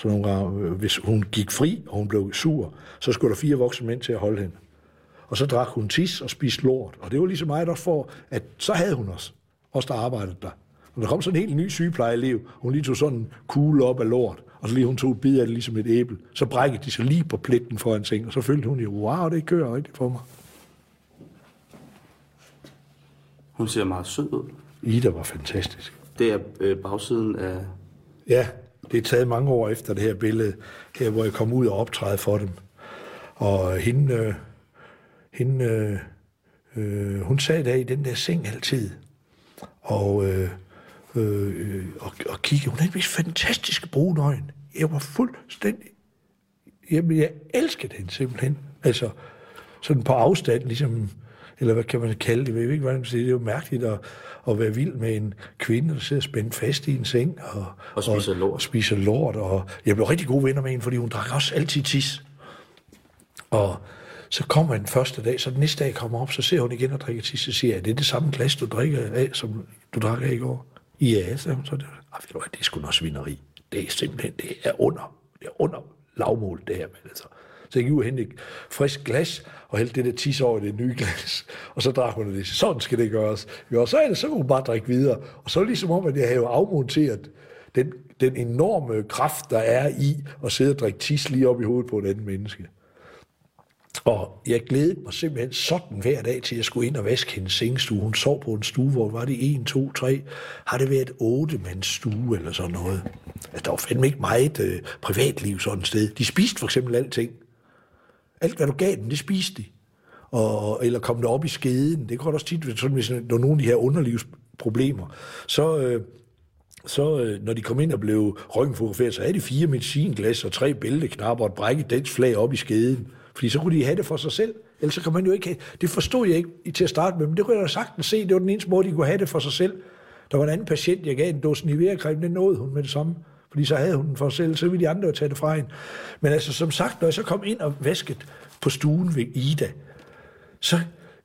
Så nogle gange, hvis hun gik fri, og hun blev sur, så skulle der fire voksne mænd til at holde hende. Og så drak hun tis og spiste lort. Og det var ligesom meget også for, at så havde hun os. Os, der arbejdede der. Og der kom sådan en helt ny sygeplejeelev. Hun lige tog sådan en kugle op af lort. Og så lige hun tog et bid af det ligesom et æble. Så brækkede de sig lige på pletten foran seng. Og så følte hun jo, wow, det kører rigtigt for mig. Hun ser meget sød ud. Ida var fantastisk. Det er øh, bagsiden af... Ja, det er taget mange år efter det her billede, her hvor jeg kom ud og optræde for dem. Og hende, øh, hende øh, øh, hun sad der i den der seng altid, og, øh, øh, og, og kiggede. Hun havde en fantastiske brune øjne. Jeg var fuldstændig... Jamen, jeg elskede hende simpelthen. Altså, sådan på afstand, ligesom eller hvad kan man kalde det, jeg ved ikke, hvad man siger, det er jo mærkeligt at, at være vild med en kvinde, der sidder spændt fast i en seng og, og spiser lort. Og spiser lort, og jeg blev rigtig gode venner med hende, fordi hun drak også altid tis. Og så kommer den første dag, så den næste dag kommer op, så ser hun igen og drikker tis, så siger jeg, det er det samme glas, du drikker af, som du drak af i går? Ja, hun så, det, ah, ved du hvad, det er sgu noget svineri. Det er simpelthen, det er under, det er under lavmål, det her. Men altså, så jeg gik ud og et frisk glas, og hældte det der tis over i det nye glas. Og så drak hun det. Sådan skal det gøres. Jo, og så er det, så kunne hun bare drikke videre. Og så ligesom om, at jeg havde afmonteret den, den enorme kraft, der er i at sidde og drikke tis lige op i hovedet på et andet menneske. Og jeg glædede mig simpelthen sådan hver dag til, at jeg skulle ind og vaske hendes sengestue. Hun sov på en stue, hvor var det 1, 2, 3. Har det været otte mands stue eller sådan noget? Altså, der var fandme ikke meget øh, privatliv sådan et sted. De spiste for eksempel alting. Alt, hvad du gav dem, det spiste de. Og, eller kom det op i skeden. Det kan også tit sådan, hvis der var nogle af de her underlivsproblemer. Så, øh, så øh, når de kom ind og blev røntgenfotograferet, så havde de fire medicinglas og tre bælteknapper og et brækket dansk flag op i skeden. Fordi så kunne de have det for sig selv. Ellers så kan man jo ikke have... Det forstod jeg ikke til at starte med, men det kunne jeg da sagtens se. Det var den eneste måde, de kunne have det for sig selv. Der var en anden patient, jeg gav en dåse Nivea-creme, den nåede hun med det samme. Fordi så havde hun den for sig selv, så ville de andre jo tage det fra hende. Men altså, som sagt, når jeg så kom ind og vaskede på stuen ved Ida, så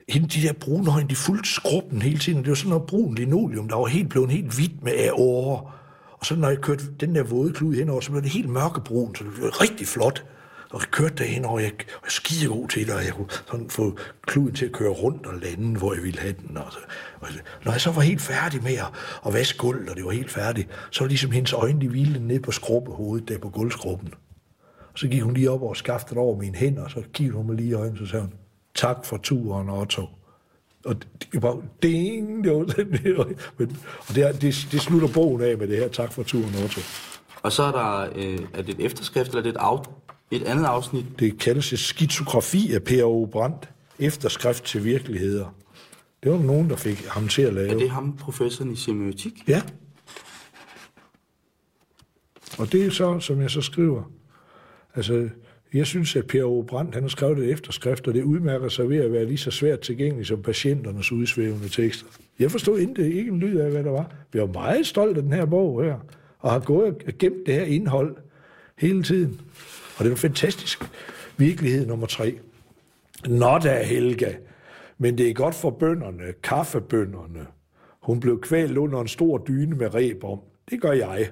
hende, de der brune øjne, de fulgte skrubben hele tiden. Det var sådan noget brun linoleum, der var helt blevet helt hvidt med år. Og så når jeg kørte den der våde klud henover, så blev det helt mørkebrun, så det blev rigtig flot. Og jeg kørte derhen, og jeg, og jeg skide god til det, og jeg kunne sådan få kluden til at køre rundt og lande, hvor jeg ville have den. Og så, og når jeg så var helt færdig med at, at vaske gulvet, og det var helt færdigt, så var ligesom hendes øjne, de hvilede ned på skrubbehovedet, der på gulvskrubben. Og så gik hun lige op og skaftede over mine hænder, og så kiggede hun mig lige i øjnene, så sagde hun, tak for turen, Otto. Og det var ding, det var den men, og det, det, det slutter bogen af med det her, tak for turen, Otto. Og så er der, øh, er det et efterskrift, eller er det et, af, et andet afsnit? Det kaldes et skizografi af P.O. Brandt, efterskrift til virkeligheder. Det var nogen, der fik ham til at lave. Er det ham, professoren i semiotik? Ja. Og det er så, som jeg så skriver, altså, jeg synes, at Per Brandt, han har skrevet et efterskrift, og det udmærker sig ved at være lige så svært tilgængeligt som patienternes udsvævende tekster. Jeg forstod ikke, ikke en lyd af, hvad der var. Vi var meget stolt af den her bog her, og har gået og gemt det her indhold hele tiden. Og det var fantastisk. Virkelighed nummer tre. Nå da, Helga. Men det er godt for bønderne, kaffebønderne. Hun blev kvalt under en stor dyne med reb om. Det gør jeg.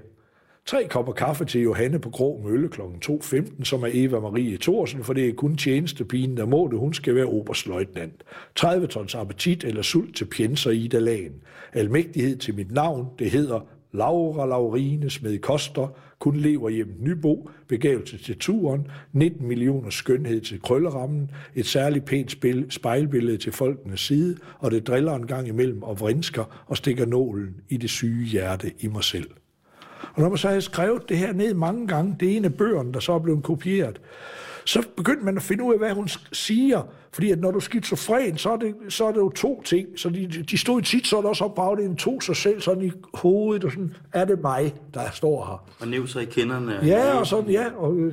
Tre kopper kaffe til Johanne på Grå Mølle kl. 2.15, som er Eva Marie Thorsen, for det er kun tjenestepigen, der må det. Hun skal være oberstløjtnant. 30 tons appetit eller sult til pjenser i Lagen. Almægtighed til mit navn, det hedder Laura Laurine Smed Koster, kun lever hjem Nybo, begævelse til turen, 19 millioner skønhed til krøllerammen, et særligt pænt spil, spejlbillede til folkenes side, og det driller en gang imellem og vrinsker og stikker nålen i det syge hjerte i mig selv. Og når man så har skrevet det her ned mange gange, det er en af bøgerne, der så er blevet kopieret, så begyndte man at finde ud af, hvad hun siger. Fordi at når du er skizofren, så er det, så er det jo to ting. Så de, de stod tit sådan også op på afdelingen, tog sig selv sådan i hovedet, og sådan, er det mig, der står her? Og næv sig i kinderne. Ja, og sådan, ja. Og,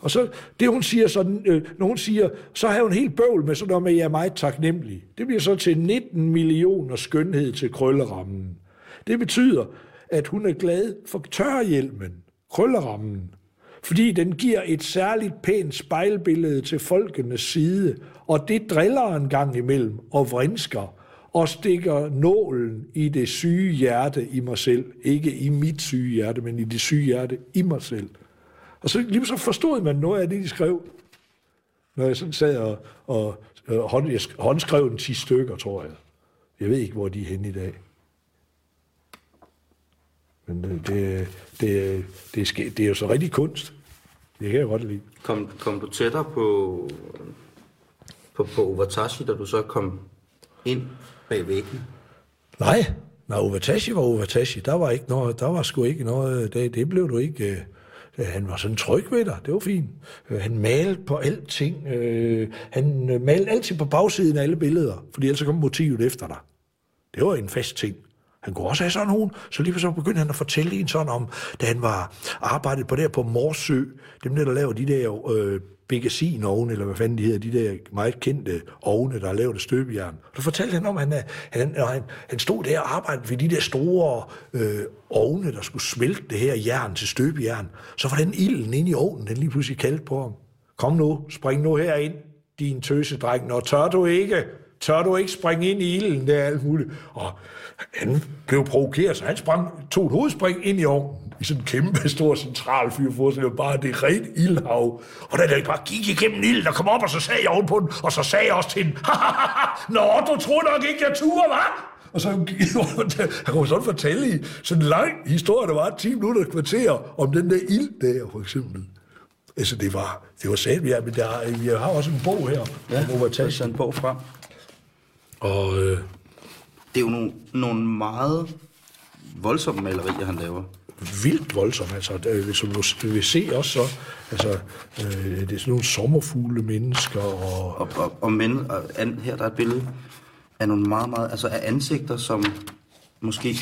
og så det hun siger sådan, øh, når hun siger, så har hun helt bøvl med sådan noget med, at jeg er meget taknemmelig. Det bliver så til 19 millioner skønhed til krøllerammen. Det betyder, at hun er glad for tørhjelmen, krøllerammen, fordi den giver et særligt pænt spejlbillede til folkenes side, og det driller en gang imellem og vrinsker og stikker nålen i det syge hjerte i mig selv. Ikke i mit syge hjerte, men i det syge hjerte i mig selv. Og så lige så forstod man noget af det, de skrev. Når jeg sådan sad og, og, og hånd, jeg håndskrev en 10 stykker, tror jeg. Jeg ved ikke, hvor de er henne i dag. Men øh, det, det, det, det, det, det er jo så rigtig kunst. Det kan jeg godt lide. Kom, kom du tættere på, på, på Ovatashi, da du så kom ind bag væggen? Nej, når Ovatashi var Ovatashi, der var, ikke noget, der var sgu ikke noget, det, det blev du ikke... Øh, han var sådan tryg ved dig, det var fint. Øh, han malede på alting. Øh, han malede altid på bagsiden af alle billeder, fordi ellers kom motivet efter dig. Det var en fast ting. Han kunne også have sådan nogen. Så lige så begyndte han at fortælle en sådan om, da han var arbejdet på der på Morsø, dem der, der laver de der øh, Begasin-ovne, eller hvad fanden de hedder, de der meget kendte ovne, der er lavet af støbejern. Så fortalte han om, at han, han, han, han stod der og arbejdede ved de der store øh, ovne, der skulle smelte det her jern til støbejern. Så var den ilden inde i ovnen, den lige pludselig kaldte på ham. Kom nu, spring nu herind, din tøsedreng, når tør du ikke? Tør du ikke springe ind i ilden? Det er alt muligt. Og han blev provokeret, så han sprang, tog et hovedspring ind i ovnen i sådan en kæmpe stor central fyr for sig. bare det rent ildhav. Og da det bare gik igennem ilden og kom op, og så sagde jeg ovenpå den, og så sagde jeg også til den, Nå, du troede nok ikke, jeg turde, hva'? Og så han kunne sådan fortælle i sådan en lang historie, der var 10 minutter kvarter, om den der ild der, for eksempel. Altså, det var, det var sandt, ja, men der, vi har også en bog her, ja, hvor vi tager en bog frem. Og øh, det er jo nogle, nogle meget voldsomme malerier, han laver. Vildt voldsomme, altså. Det, som du vil se også så, altså, øh, det er sådan nogle sommerfugle mennesker. Og, og, og, og, men, og an, her der er et billede af nogle meget, meget, altså af ansigter, som måske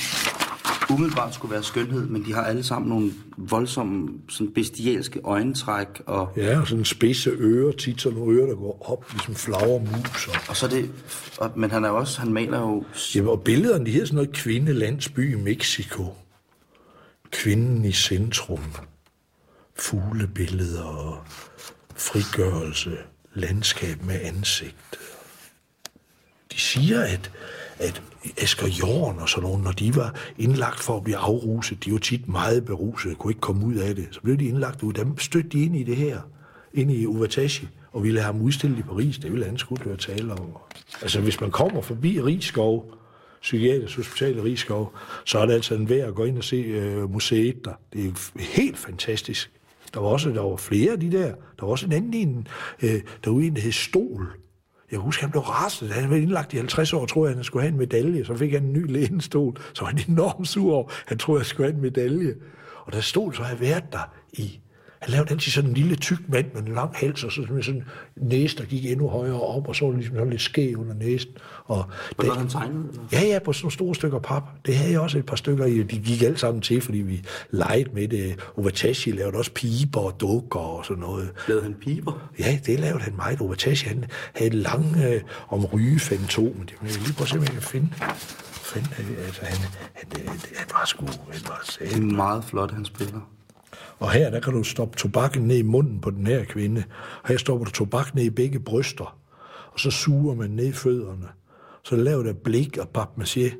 umiddelbart skulle være skønhed, men de har alle sammen nogle voldsomme, sådan bestialske øjentræk. Og, ja, og sådan spidse ører, tit sådan nogle ører, der går op, ligesom flagermus. Og, og så det, og, men han er også, han maler jo... Ja, og billederne, de hedder sådan noget kvindelandsby i Mexico. Kvinden i centrum. Fuglebilleder og frigørelse. Landskab med ansigt. De siger, at at Asger Jorn og sådan nogen, når de var indlagt for at blive afruset, de var tit meget beruset, kunne ikke komme ud af det. Så blev de indlagt ud. Dem stødte de ind i det her, ind i Uvatashi, og ville have ham udstillet i Paris. Det ville han skulle høre tale om. Altså, hvis man kommer forbi Rigskov, Psykiatrisk Hospital i Rigskov, så er det altså en værd at gå ind og se øh, museet der. Det er helt fantastisk. Der var også der var flere af de der. Der var også en anden en, øh, derude en, der hed Stol, jeg husker, han blev rasende. Han var indlagt i 50 år, tror jeg, han skulle have en medalje. Så fik han en ny lænestol. Så var han enormt sur over. Han troede, jeg skulle have en medalje. Og der stod, så har jeg været der i han lavede altid sådan en lille tyk mand med en lang hals, og så med sådan en næse, der gik endnu højere op, og så var ligesom sådan lidt skæg under næsen. Og det, var han tegnet? Eller? Ja, ja, på sådan nogle store stykker pap. Det havde jeg også et par stykker i. De gik alle sammen til, fordi vi legede med det. Ovatashi lavede også piber og dukker og sådan noget. Lavede han piber? Ja, det lavede han meget. Ovatashi, han havde en lang øh, om rygefantom. Det vil jeg lige prøve at se, om jeg kan finde finde, altså han, han, han, han var sgu, han var Det er meget flot, han spiller. Og her, der kan du stoppe tobakken ned i munden på den her kvinde. Og her stopper du tobak ned i begge bryster. Og så suger man ned i fødderne. Så laver der blik og papmaché.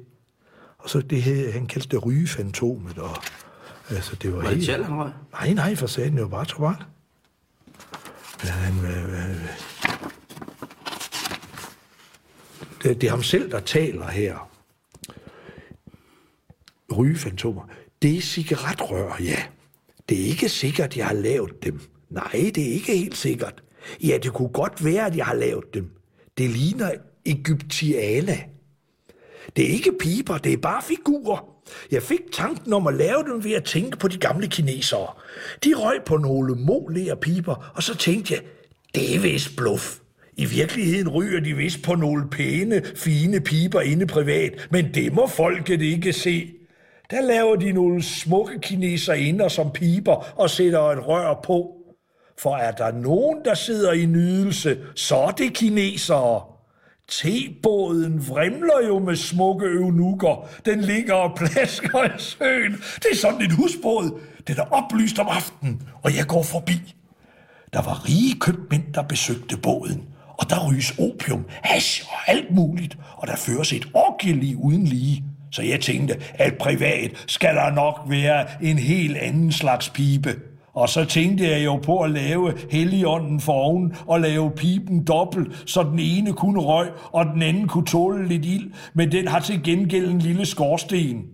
Og så det her, han kaldte det rygefantomet, og altså, det var, Var det helt... Nej, nej, for sagen, det var bare tobak. Men han, øh, øh, det, det er ham selv, der taler her. Rygefantomer. Det er cigaretrør, ja. Det er ikke sikkert, jeg har lavet dem. Nej, det er ikke helt sikkert. Ja, det kunne godt være, at jeg har lavet dem. Det ligner Egyptiana. Det er ikke piber, det er bare figurer. Jeg fik tanken om at lave dem ved at tænke på de gamle kinesere. De røg på nogle molære piber, og så tænkte jeg, det er vist bluff. I virkeligheden ryger de vist på nogle pæne, fine piber inde privat, men det må folket ikke se. Der laver de nogle smukke kineser inder som piber og sætter et rør på. For er der nogen, der sidder i nydelse, så er det kinesere. Tebåden vrimler jo med smukke eunukker. Den ligger og plasker i søen. Det er sådan en husbåd. Den er oplyst om aftenen, og jeg går forbi. Der var rige købmænd, der besøgte båden. Og der ryges opium, hash og alt muligt. Og der føres et orgieliv uden lige. Så jeg tænkte, at privat skal der nok være en helt anden slags pibe. Og så tænkte jeg jo på at lave heligånden for oven og lave pipen dobbelt, så den ene kunne røg, og den anden kunne tåle lidt ild, men den har til gengæld en lille skorsten.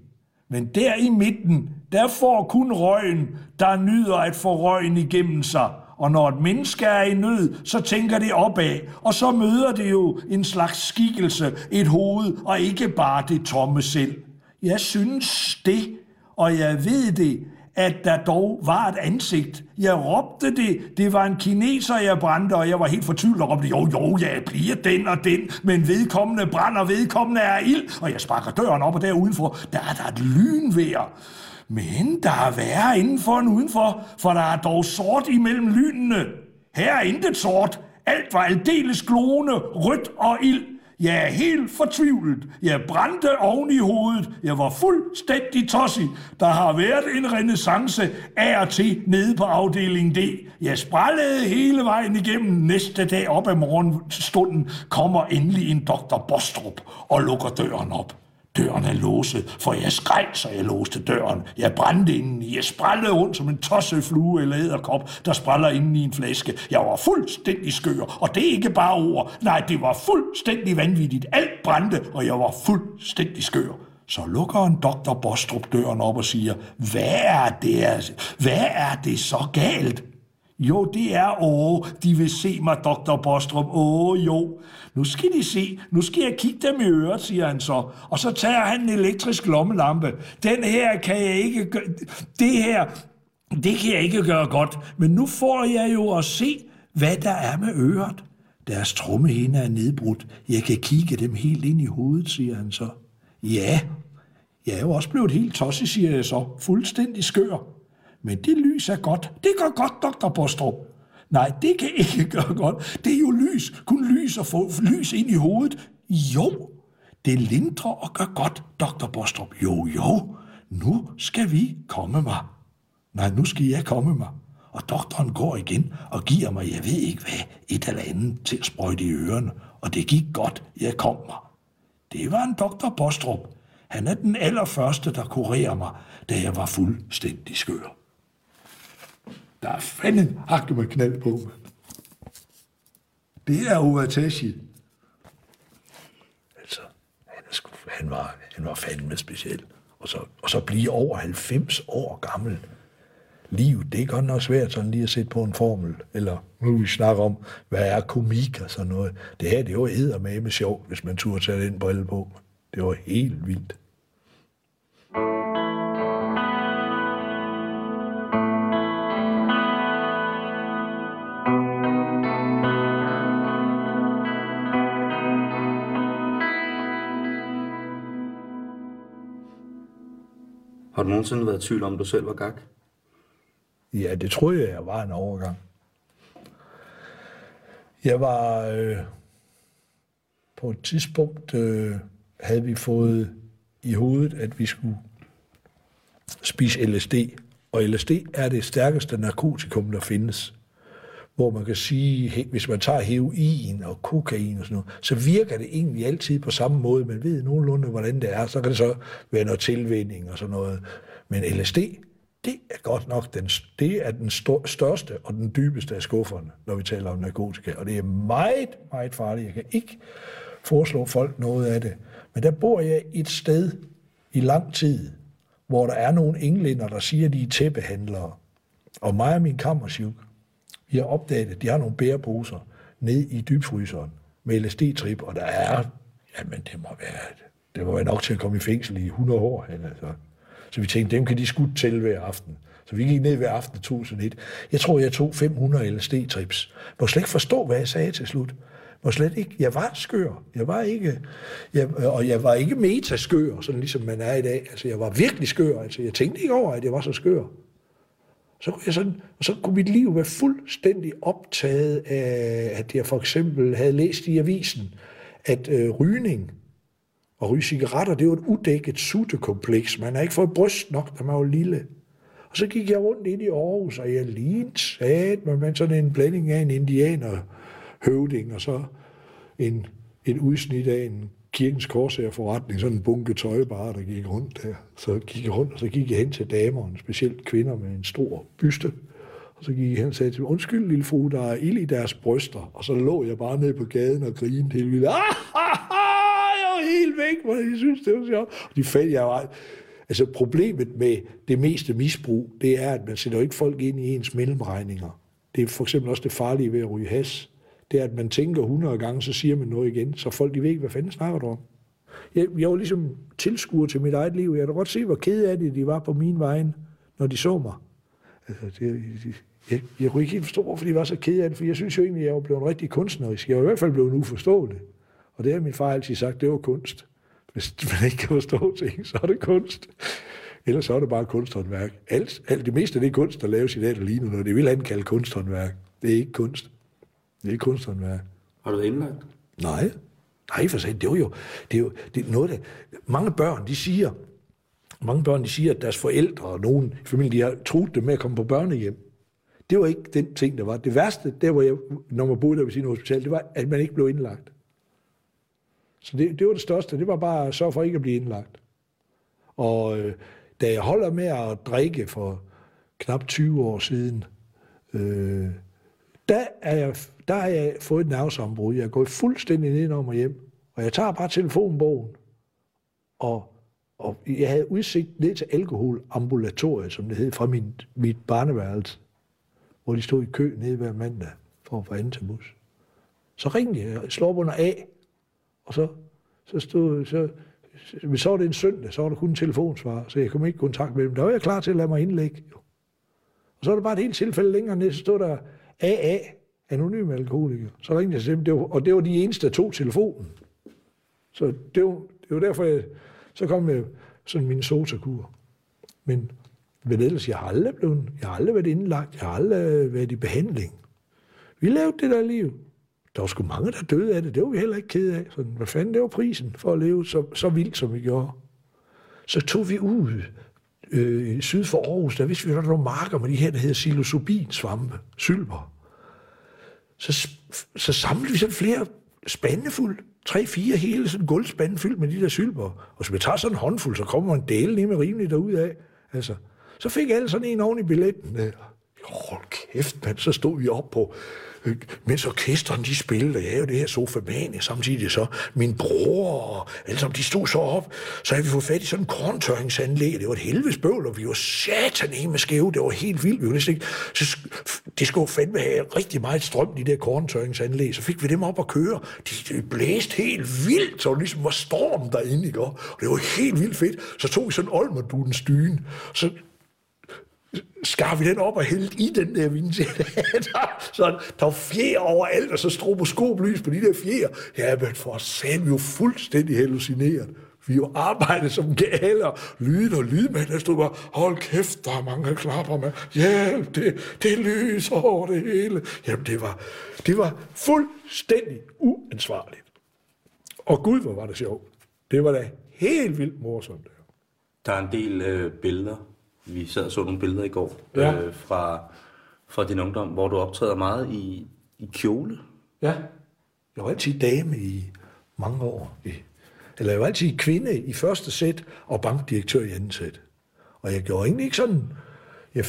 Men der i midten, der får kun røgen, der nyder at få røgen igennem sig. Og når et menneske er i nød, så tænker det opad, og så møder det jo en slags skikkelse, et hoved, og ikke bare det tomme selv. Jeg synes det, og jeg ved det, at der dog var et ansigt. Jeg råbte det. Det var en kineser, jeg brændte, og jeg var helt fortvivlet og råbte, jo, jo, jeg bliver den og den, men vedkommende brænder, vedkommende er ild. Og jeg sparker døren op, og der udenfor, der er der et lynvejr. Men der er værre indenfor end udenfor, for der er dog sort imellem lynene. Her er intet sort. Alt var aldeles glående, rødt og ild. Jeg er helt fortvivlet. Jeg brændte oven i hovedet. Jeg var fuldstændig tosset. Der har været en renaissance af og til nede på afdeling D. Jeg sprallede hele vejen igennem. Næste dag op ad morgenstunden kommer endelig en doktor Bostrup og lukker døren op. Døren er låset, for jeg skreg, så jeg låste døren. Jeg brændte indeni. Jeg sprallede rundt som en tosseflue eller æderkop, der spræller inden i en flaske. Jeg var fuldstændig skør, og det er ikke bare ord. Nej, det var fuldstændig vanvittigt. Alt brændte, og jeg var fuldstændig skør. Så lukker en doktor Bostrup døren op og siger, hvad er det, hvad er det så galt? Jo, det er, åh, de vil se mig, doktor Bostrup. Åh, jo. Nu skal de se. Nu skal jeg kigge dem i øret, siger han så. Og så tager han en elektrisk lommelampe. Den her kan jeg ikke gøre... Det her, det kan jeg ikke gøre godt. Men nu får jeg jo at se, hvad der er med øret. Deres trummehinde er nedbrudt. Jeg kan kigge dem helt ind i hovedet, siger han så. Ja, jeg er jo også blevet helt tosset, siger jeg så. Fuldstændig skør. Men det lys er godt. Det gør godt, doktor Bostrup. Nej, det kan ikke gøre godt. Det er jo lys. Kun lys og få lys ind i hovedet. Jo, det lindrer og gør godt, doktor Bostrup. Jo, jo, nu skal vi komme mig. Nej, nu skal jeg komme mig. Og doktoren går igen og giver mig, jeg ved ikke hvad, et eller andet til at sprøjte i ørerne. Og det gik godt, jeg kom mig. Det var en doktor Bostrup. Han er den allerførste, der kurerer mig, da jeg var fuldstændig skør. Der er fanden hakke med knald på. Det er Ovatashi. Altså, han, er sku, han, var, han var fandme speciel. Og så, og så blive over 90 år gammel. Liv, det er godt nok svært sådan lige at sætte på en formel. Eller nu vi snakker om, hvad er komik og sådan noget. Det her, det var eddermame med sjov, hvis man turde tage den brille på. Det var helt vildt. Har du nogensinde været i tvivl om, du selv var gak? Ja, det troede jeg, jeg var en overgang. Jeg var øh, på et tidspunkt, øh, havde vi fået i hovedet, at vi skulle spise LSD. Og LSD er det stærkeste narkotikum, der findes hvor man kan sige, hvis man tager heroin og kokain og sådan noget, så virker det egentlig altid på samme måde. Man ved nogenlunde, hvordan det er. Så kan det så være noget tilvænding og sådan noget. Men LSD, det er godt nok den, det er den største og den dybeste af skufferne, når vi taler om narkotika. Og det er meget, meget farligt. Jeg kan ikke foreslå folk noget af det. Men der bor jeg et sted i lang tid, hvor der er nogle englænder, der siger, at de er tæppehandlere. Og mig og min kammersjuk, vi har opdaget, at de har nogle bæreposer ned i dybfryseren med LSD-trip, og der er, jamen det må være, det må være nok til at komme i fængsel i 100 år. Altså. Så vi tænkte, dem kan de skudt til hver aften. Så vi gik ned hver aften og tog sådan et. Jeg tror, jeg tog 500 LSD-trips. Må slet ikke forstå, hvad jeg sagde til slut. Må slet ikke. Jeg var skør. Jeg var ikke, jeg, og jeg var ikke metaskør, sådan ligesom man er i dag. Altså, jeg var virkelig skør. Altså, jeg tænkte ikke over, at jeg var så skør. Så kunne, jeg sådan, og så kunne mit liv være fuldstændig optaget af, at jeg for eksempel havde læst i avisen, at øh, rygning og ryge cigaretter, det var et udækket suttekompleks. Man har ikke fået bryst nok, da man var lille. Og så gik jeg rundt ind i Aarhus, og jeg lignede sat, men sådan en blanding af en indianer høvding, og så en, et udsnit af en kirkens korsagerforretning, sådan en bunke tøjbare, der gik rundt der. Så gik jeg rundt, og så gik jeg hen til damerne, specielt kvinder med en stor byste. Og så gik jeg hen og sagde til dem, undskyld lille fru, der er ild i deres bryster. Og så lå jeg bare ned på gaden og grinede helt vildt. Ah, ah, ah, jeg var helt væk, hvor jeg synes, det var sjovt. Og de fandt jeg var... Altså problemet med det meste misbrug, det er, at man sætter ikke folk ind i ens mellemregninger. Det er for eksempel også det farlige ved at ryge has det er, at man tænker 100 gange, så siger man noget igen, så folk de ved ikke, hvad fanden snakker du om. Jeg, jeg var ligesom tilskuer til mit eget liv. Jeg kan godt se, hvor ked af det de var på min vej, når de så mig. Altså, det, jeg, jeg kunne ikke helt forstå, hvorfor de var så ked af det, for jeg synes jo egentlig, at jeg var blevet rigtig kunstnerisk. Jeg var i hvert fald blevet uforståelig. Og det har min far altid sagt, det var kunst. Hvis man ikke kan forstå ting, så er det kunst. Ellers så er det bare kunsthåndværk. Alt, alt det meste af det kunst, der laves i dag, der ligner noget, det vil han kalde kunsthåndværk. Det er ikke kunst. Det er kunsthåndværk. Har du været indlagt? Nej. Nej, for sig, det er jo, det er jo det er noget, der, mange børn, de siger, mange børn, de siger, at deres forældre og nogen i familien, de har truet dem med at komme på børnehjem. Det var ikke den ting, der var. Det værste, der hvor jeg, når man boede der ved sin hospital, det var, at man ikke blev indlagt. Så det, det var det største. Det var bare at sørge for ikke at blive indlagt. Og øh, da jeg holder med at drikke for knap 20 år siden, øh, der er jeg der har jeg fået et nervesambrud. Jeg er gået fuldstændig ned om og hjem. Og jeg tager bare telefonbogen, og, og jeg havde udsigt ned til alkoholambulatoriet, som det hed, fra min, mit barneværelse, hvor de stod i kø nede hver mandag for at få anden til bus. Så ringede jeg, jeg slår under A, og så, så stod, så, så var det en søndag, så var der kun en telefonsvar, så jeg kom ikke i kontakt med dem. Der var jeg klar til at lade mig indlægge. Og så var det bare et helt tilfælde længere ned, så stod der AA, anonyme alkoholiker. Så ringede jeg til dem, det var, og det var de eneste, der tog telefonen. Så det var, det var derfor, jeg, så kom jeg sådan min sotakur. Men men ellers, jeg har aldrig blevet, jeg har aldrig været indlagt, jeg har aldrig været i behandling. Vi lavede det der liv. Der var sgu mange, der døde af det. Det var vi heller ikke ked af. Så hvad fanden, det var prisen for at leve så, så vildt, som vi gjorde. Så tog vi ud øh, syd for Aarhus, der vidste vi, at der var nogle marker med de her, der hedder psilocybin svampe, sylper så, så samlede vi sådan flere spande fuld. Tre, fire hele sådan guldspande fyldt med de der sylper. Og så vi tager sådan en håndfuld, så kommer man del ned med rimeligt af. Altså, så fik alle sådan en oven i billetten. Hold kæft, mand. Så stod vi op på øh, mens orkesteren de spillede, jeg er jo det her sofa samtidig så min bror og alle sammen, de stod så op, så havde vi fået fat i sådan en korntørringsanlæg, det var et helvedes bøvl, og vi var satan med skæve, det var helt vildt, vi var næsten ikke, så det skulle fandme have rigtig meget strøm, de der korntørringsanlæg, så fik vi dem op at køre, de, de blæste helt vildt, så det ligesom var storm derinde, ikke? og det var helt vildt fedt, så tog vi sådan en Olmerdudens dyne, så skar vi den op og hældte i den der ventilator. så der var fjer overalt, og så stroboskoplys på de der fjer. Ja, men for sagen, vi var fuldstændig hallucineret. Vi jo arbejdet som galer, lyd og lydmænd, der stod bare, hold kæft, der er mange klapper med, hjælp, det, det lys over det hele. Jamen, det var, det var fuldstændig uansvarligt. Og gud, hvor var det sjovt. Det var da helt vildt morsomt. Der er en del øh, billeder vi sad og så nogle billeder i går ja. øh, fra fra din ungdom, hvor du optræder meget i, i kjole. Ja. Jeg var altid dame i mange år. Eller jeg var altid kvinde i første sæt og bankdirektør i anden sæt. Og jeg gjorde egentlig ikke sådan... Jeg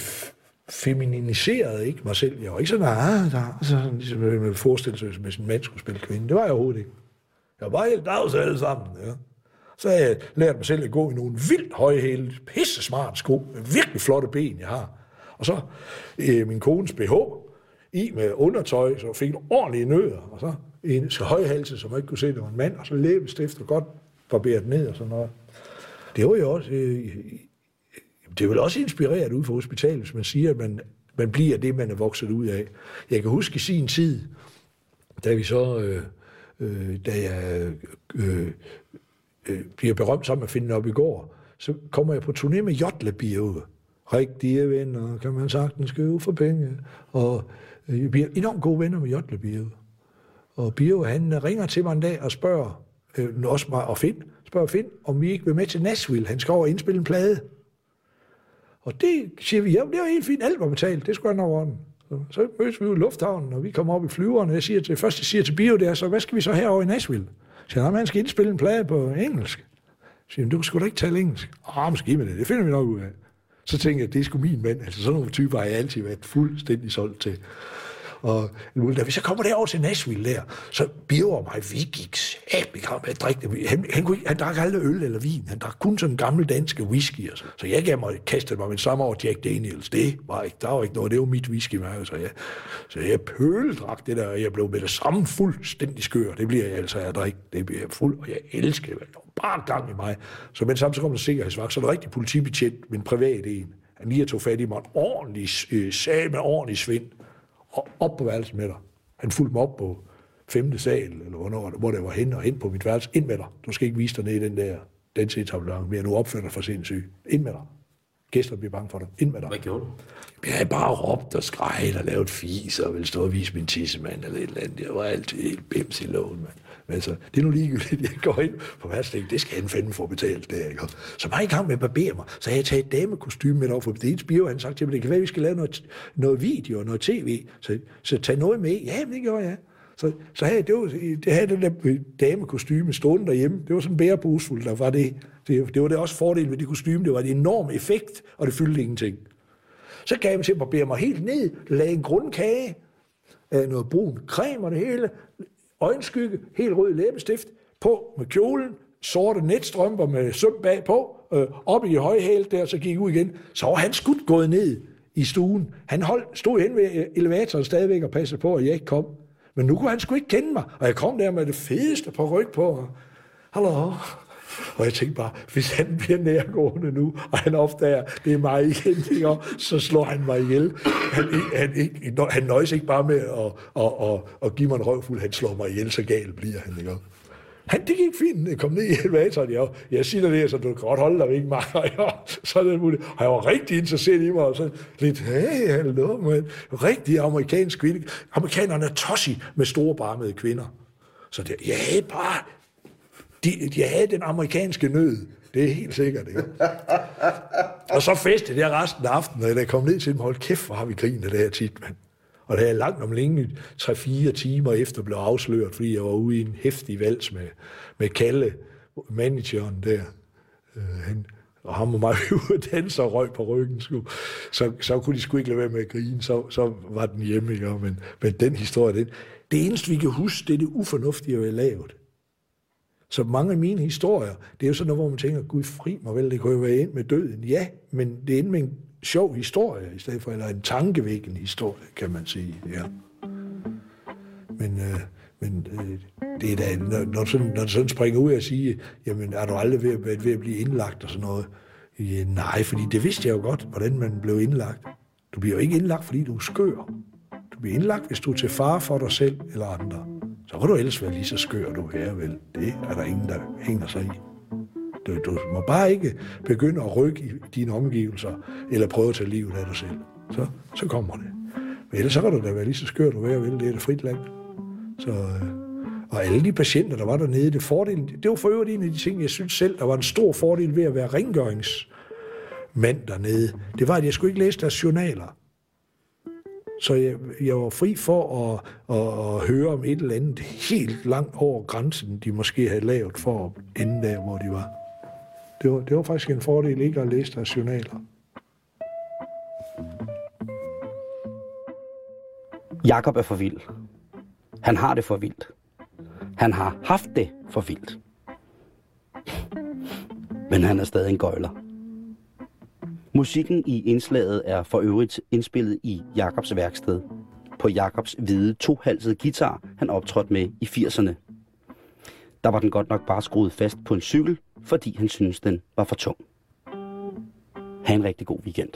feminiserede ikke mig selv. Jeg var ikke sådan, ah, der, sådan ligesom man forestille sig, hvis en mand skulle spille kvinde. Det var jeg overhovedet ikke. Jeg var helt dags alle sammen. Ja. Så har jeg lært mig selv at gå i nogle vildt høje hæle, pisse smart sko, med virkelig flotte ben, jeg har. Og så øh, min kones BH i med undertøj, så fik en ordentlige nødder, og så en højhalse, som man ikke kunne se, det var en mand, og så læbestift og godt barberet ned og sådan noget. Det var jo også, øh, det vil også inspireret ud fra hospitalet, hvis man siger, at man, man bliver det, man er vokset ud af. Jeg kan huske i sin tid, da vi så, øh, øh, da jeg øh, øh, bliver berømt sammen med Finden op i går, så kommer jeg på turné med Jotle Rigtige venner, kan man sagtens købe for penge. Og øh, jeg bliver enormt gode venner med Jotle Og Bio, han ringer til mig en dag og spørger, øh, også mig og Finn, spørger Finn, om vi ikke vil med til Nashville. Han skal over og indspille en plade. Og det siger vi, ja, det var helt fint, alt var betalt, det skulle han over den. Så, så mødes vi ud i lufthavnen, og vi kommer op i flyveren, og jeg siger til, først jeg siger til Bio der, så hvad skal vi så herover i Nashville? Så han, han skal indspille en plade på engelsk. Så siger du du sgu da ikke tale engelsk. Åh, måske med det, det finder vi nok ud af. Så tænkte jeg, det er sgu min mand. Altså sådan nogle typer har jeg altid været fuldstændig solgt til. Og da vi så kommer derover til Nashville der, så biver mig, vi gik sæbe ham at drikke det. Han, han, kunne, han drak aldrig øl eller vin. Han drak kun sådan gammel danske whisky. Altså. Så jeg gav mig, kastede mig med samme år Jack Daniels. Det var ikke, der var ikke noget. Det var mit whisky. Så altså, jeg, så jeg pøledrak det der, og jeg blev med det samme fuldstændig skør. Det bliver jeg altså, jeg drik, Det bliver jeg fuld, og jeg elsker det. Bare gang i mig. Så med det samme, så kom der sikkerhedsvagt, så er der rigtig politibetjent, men privat en. Han lige tog fat i mig en ordentlig øh, sag med ordentlig svind op på værelset med dig. Han fulgte mig op på femte sal, eller hvornår, hvor det var hen, og hen på mit værelse. Ind med dig. Du skal ikke vise dig ned i den der dansetablant, men nu opfører dig for sindssyg. Ind med dig. Gæster bliver bange for dig. Ind med dig. Hvad gjorde du? Jeg havde bare råbt og skrejet og lavet fis og ville stå og vise min tissemand eller et eller andet. Jeg var altid helt bims i lågen, mand. Men altså, det er nu ligegyldigt, jeg går ind på værtslæg, det skal han fandme få betalt, det ikke? Så var jeg i gang med at barbere mig, så jeg taget et damekostyme med over for det ene han sagt til mig, det kan være, at vi skal lave noget, noget video og noget tv, så, så tag noget med. Ja, men det gjorde jeg. Så, så havde det, var, det havde den der øh, damekostyme stående derhjemme. Det var sådan en bærebusfuld, der var det. det. Det var det også fordel ved det kostyme. Det var en enorm effekt, og det fyldte ingenting. Så gav jeg mig til at barbere mig helt ned, lagde en grundkage, noget brun creme og det hele, øjenskygge, helt rød læbestift, på med kjolen, sorte netstrømper med søm bagpå, øh, op i højhæl der, så gik ud igen. Så var han skudt gået ned i stuen. Han holdt, stod hen ved øh, elevatoren stadigvæk og passede på, at jeg ikke kom. Men nu kunne han sgu ikke kende mig, og jeg kom der med det fedeste på ryg på. Hallo, og jeg tænkte bare, hvis han bliver nærgående nu, og han opdager, det er mig igen, ikke? så slår han mig ihjel. Han, han, ikke, han nøjes ikke bare med at, at, at, at give mig en røvfuld, han slår mig ihjel, så galt bliver han. Ikke? Han, det gik fint, jeg kom ned i elevatoren, jeg, jeg siger det, så du kan godt holde dig ikke mig. Så er det muligt. Og jeg var rigtig interesseret i mig, og så lidt, hey, hallo, man. Rigtig amerikansk kvinde. Amerikanerne er tossi med store barmede kvinder. Så det, ja, bare, de, de havde den amerikanske nød. Det er helt sikkert, ikke? og så festede jeg resten af aftenen, og da jeg kom ned til dem, hold kæft, hvor har vi grinet det her tit, mand. Og det er langt om længe, 3-4 timer efter blev afsløret, fordi jeg var ude i en hæftig vals med, med Kalle, manageren der. Øh, han, og ham og mig ude og danse og røg på ryggen. Sku. Så, så kunne de sgu ikke lade være med at grine, så, så var den hjemme. Ikke? Men, men den historie, den, det eneste vi kan huske, det er det ufornuftige, vi har lavet. Så mange af mine historier, det er jo sådan noget, hvor man tænker, Gud fri mig vel, det kunne jo være ind med døden. Ja, men det er ind med en sjov historie i stedet for, eller en tankevækkende historie, kan man sige. Ja. Men, øh, men øh, det er da, når, når, sådan, når sådan springer ud og siger, jamen er du aldrig ved, ved, ved at blive indlagt og sådan noget? Ja, nej, fordi det vidste jeg jo godt, hvordan man blev indlagt. Du bliver jo ikke indlagt, fordi du er skør. Du bliver indlagt, hvis du er til fare for dig selv eller andre så kan du ellers være lige så skør, du er, vel. Det er der ingen, der hænger sig i. Du, du må bare ikke begynde at rykke i dine omgivelser, eller prøve at tage livet af dig selv. Så, så kommer det. Men ellers så kan du da være lige så skør, du er, vel. Det er et frit land. Så, øh, og alle de patienter, der var dernede, det, fordel, det var for øvrigt en af de ting, jeg synes selv, der var en stor fordel ved at være rengøringsmand dernede. Det var, at jeg skulle ikke læse deres journaler. Så jeg, jeg var fri for at, at, at høre om et eller andet helt langt over grænsen, de måske havde lavet for at ende der, hvor de var. Det var, det var faktisk en fordel ikke at læse deres journaler. Jakob er for vild. Han har det for vildt. Han har haft det for vildt. Men han er stadig en gøjler. Musikken i indslaget er for øvrigt indspillet i Jakobs værksted. På Jakobs hvide tohalsede guitar, han optrådte med i 80'erne. Der var den godt nok bare skruet fast på en cykel, fordi han syntes, den var for tung. Ha' en rigtig god weekend.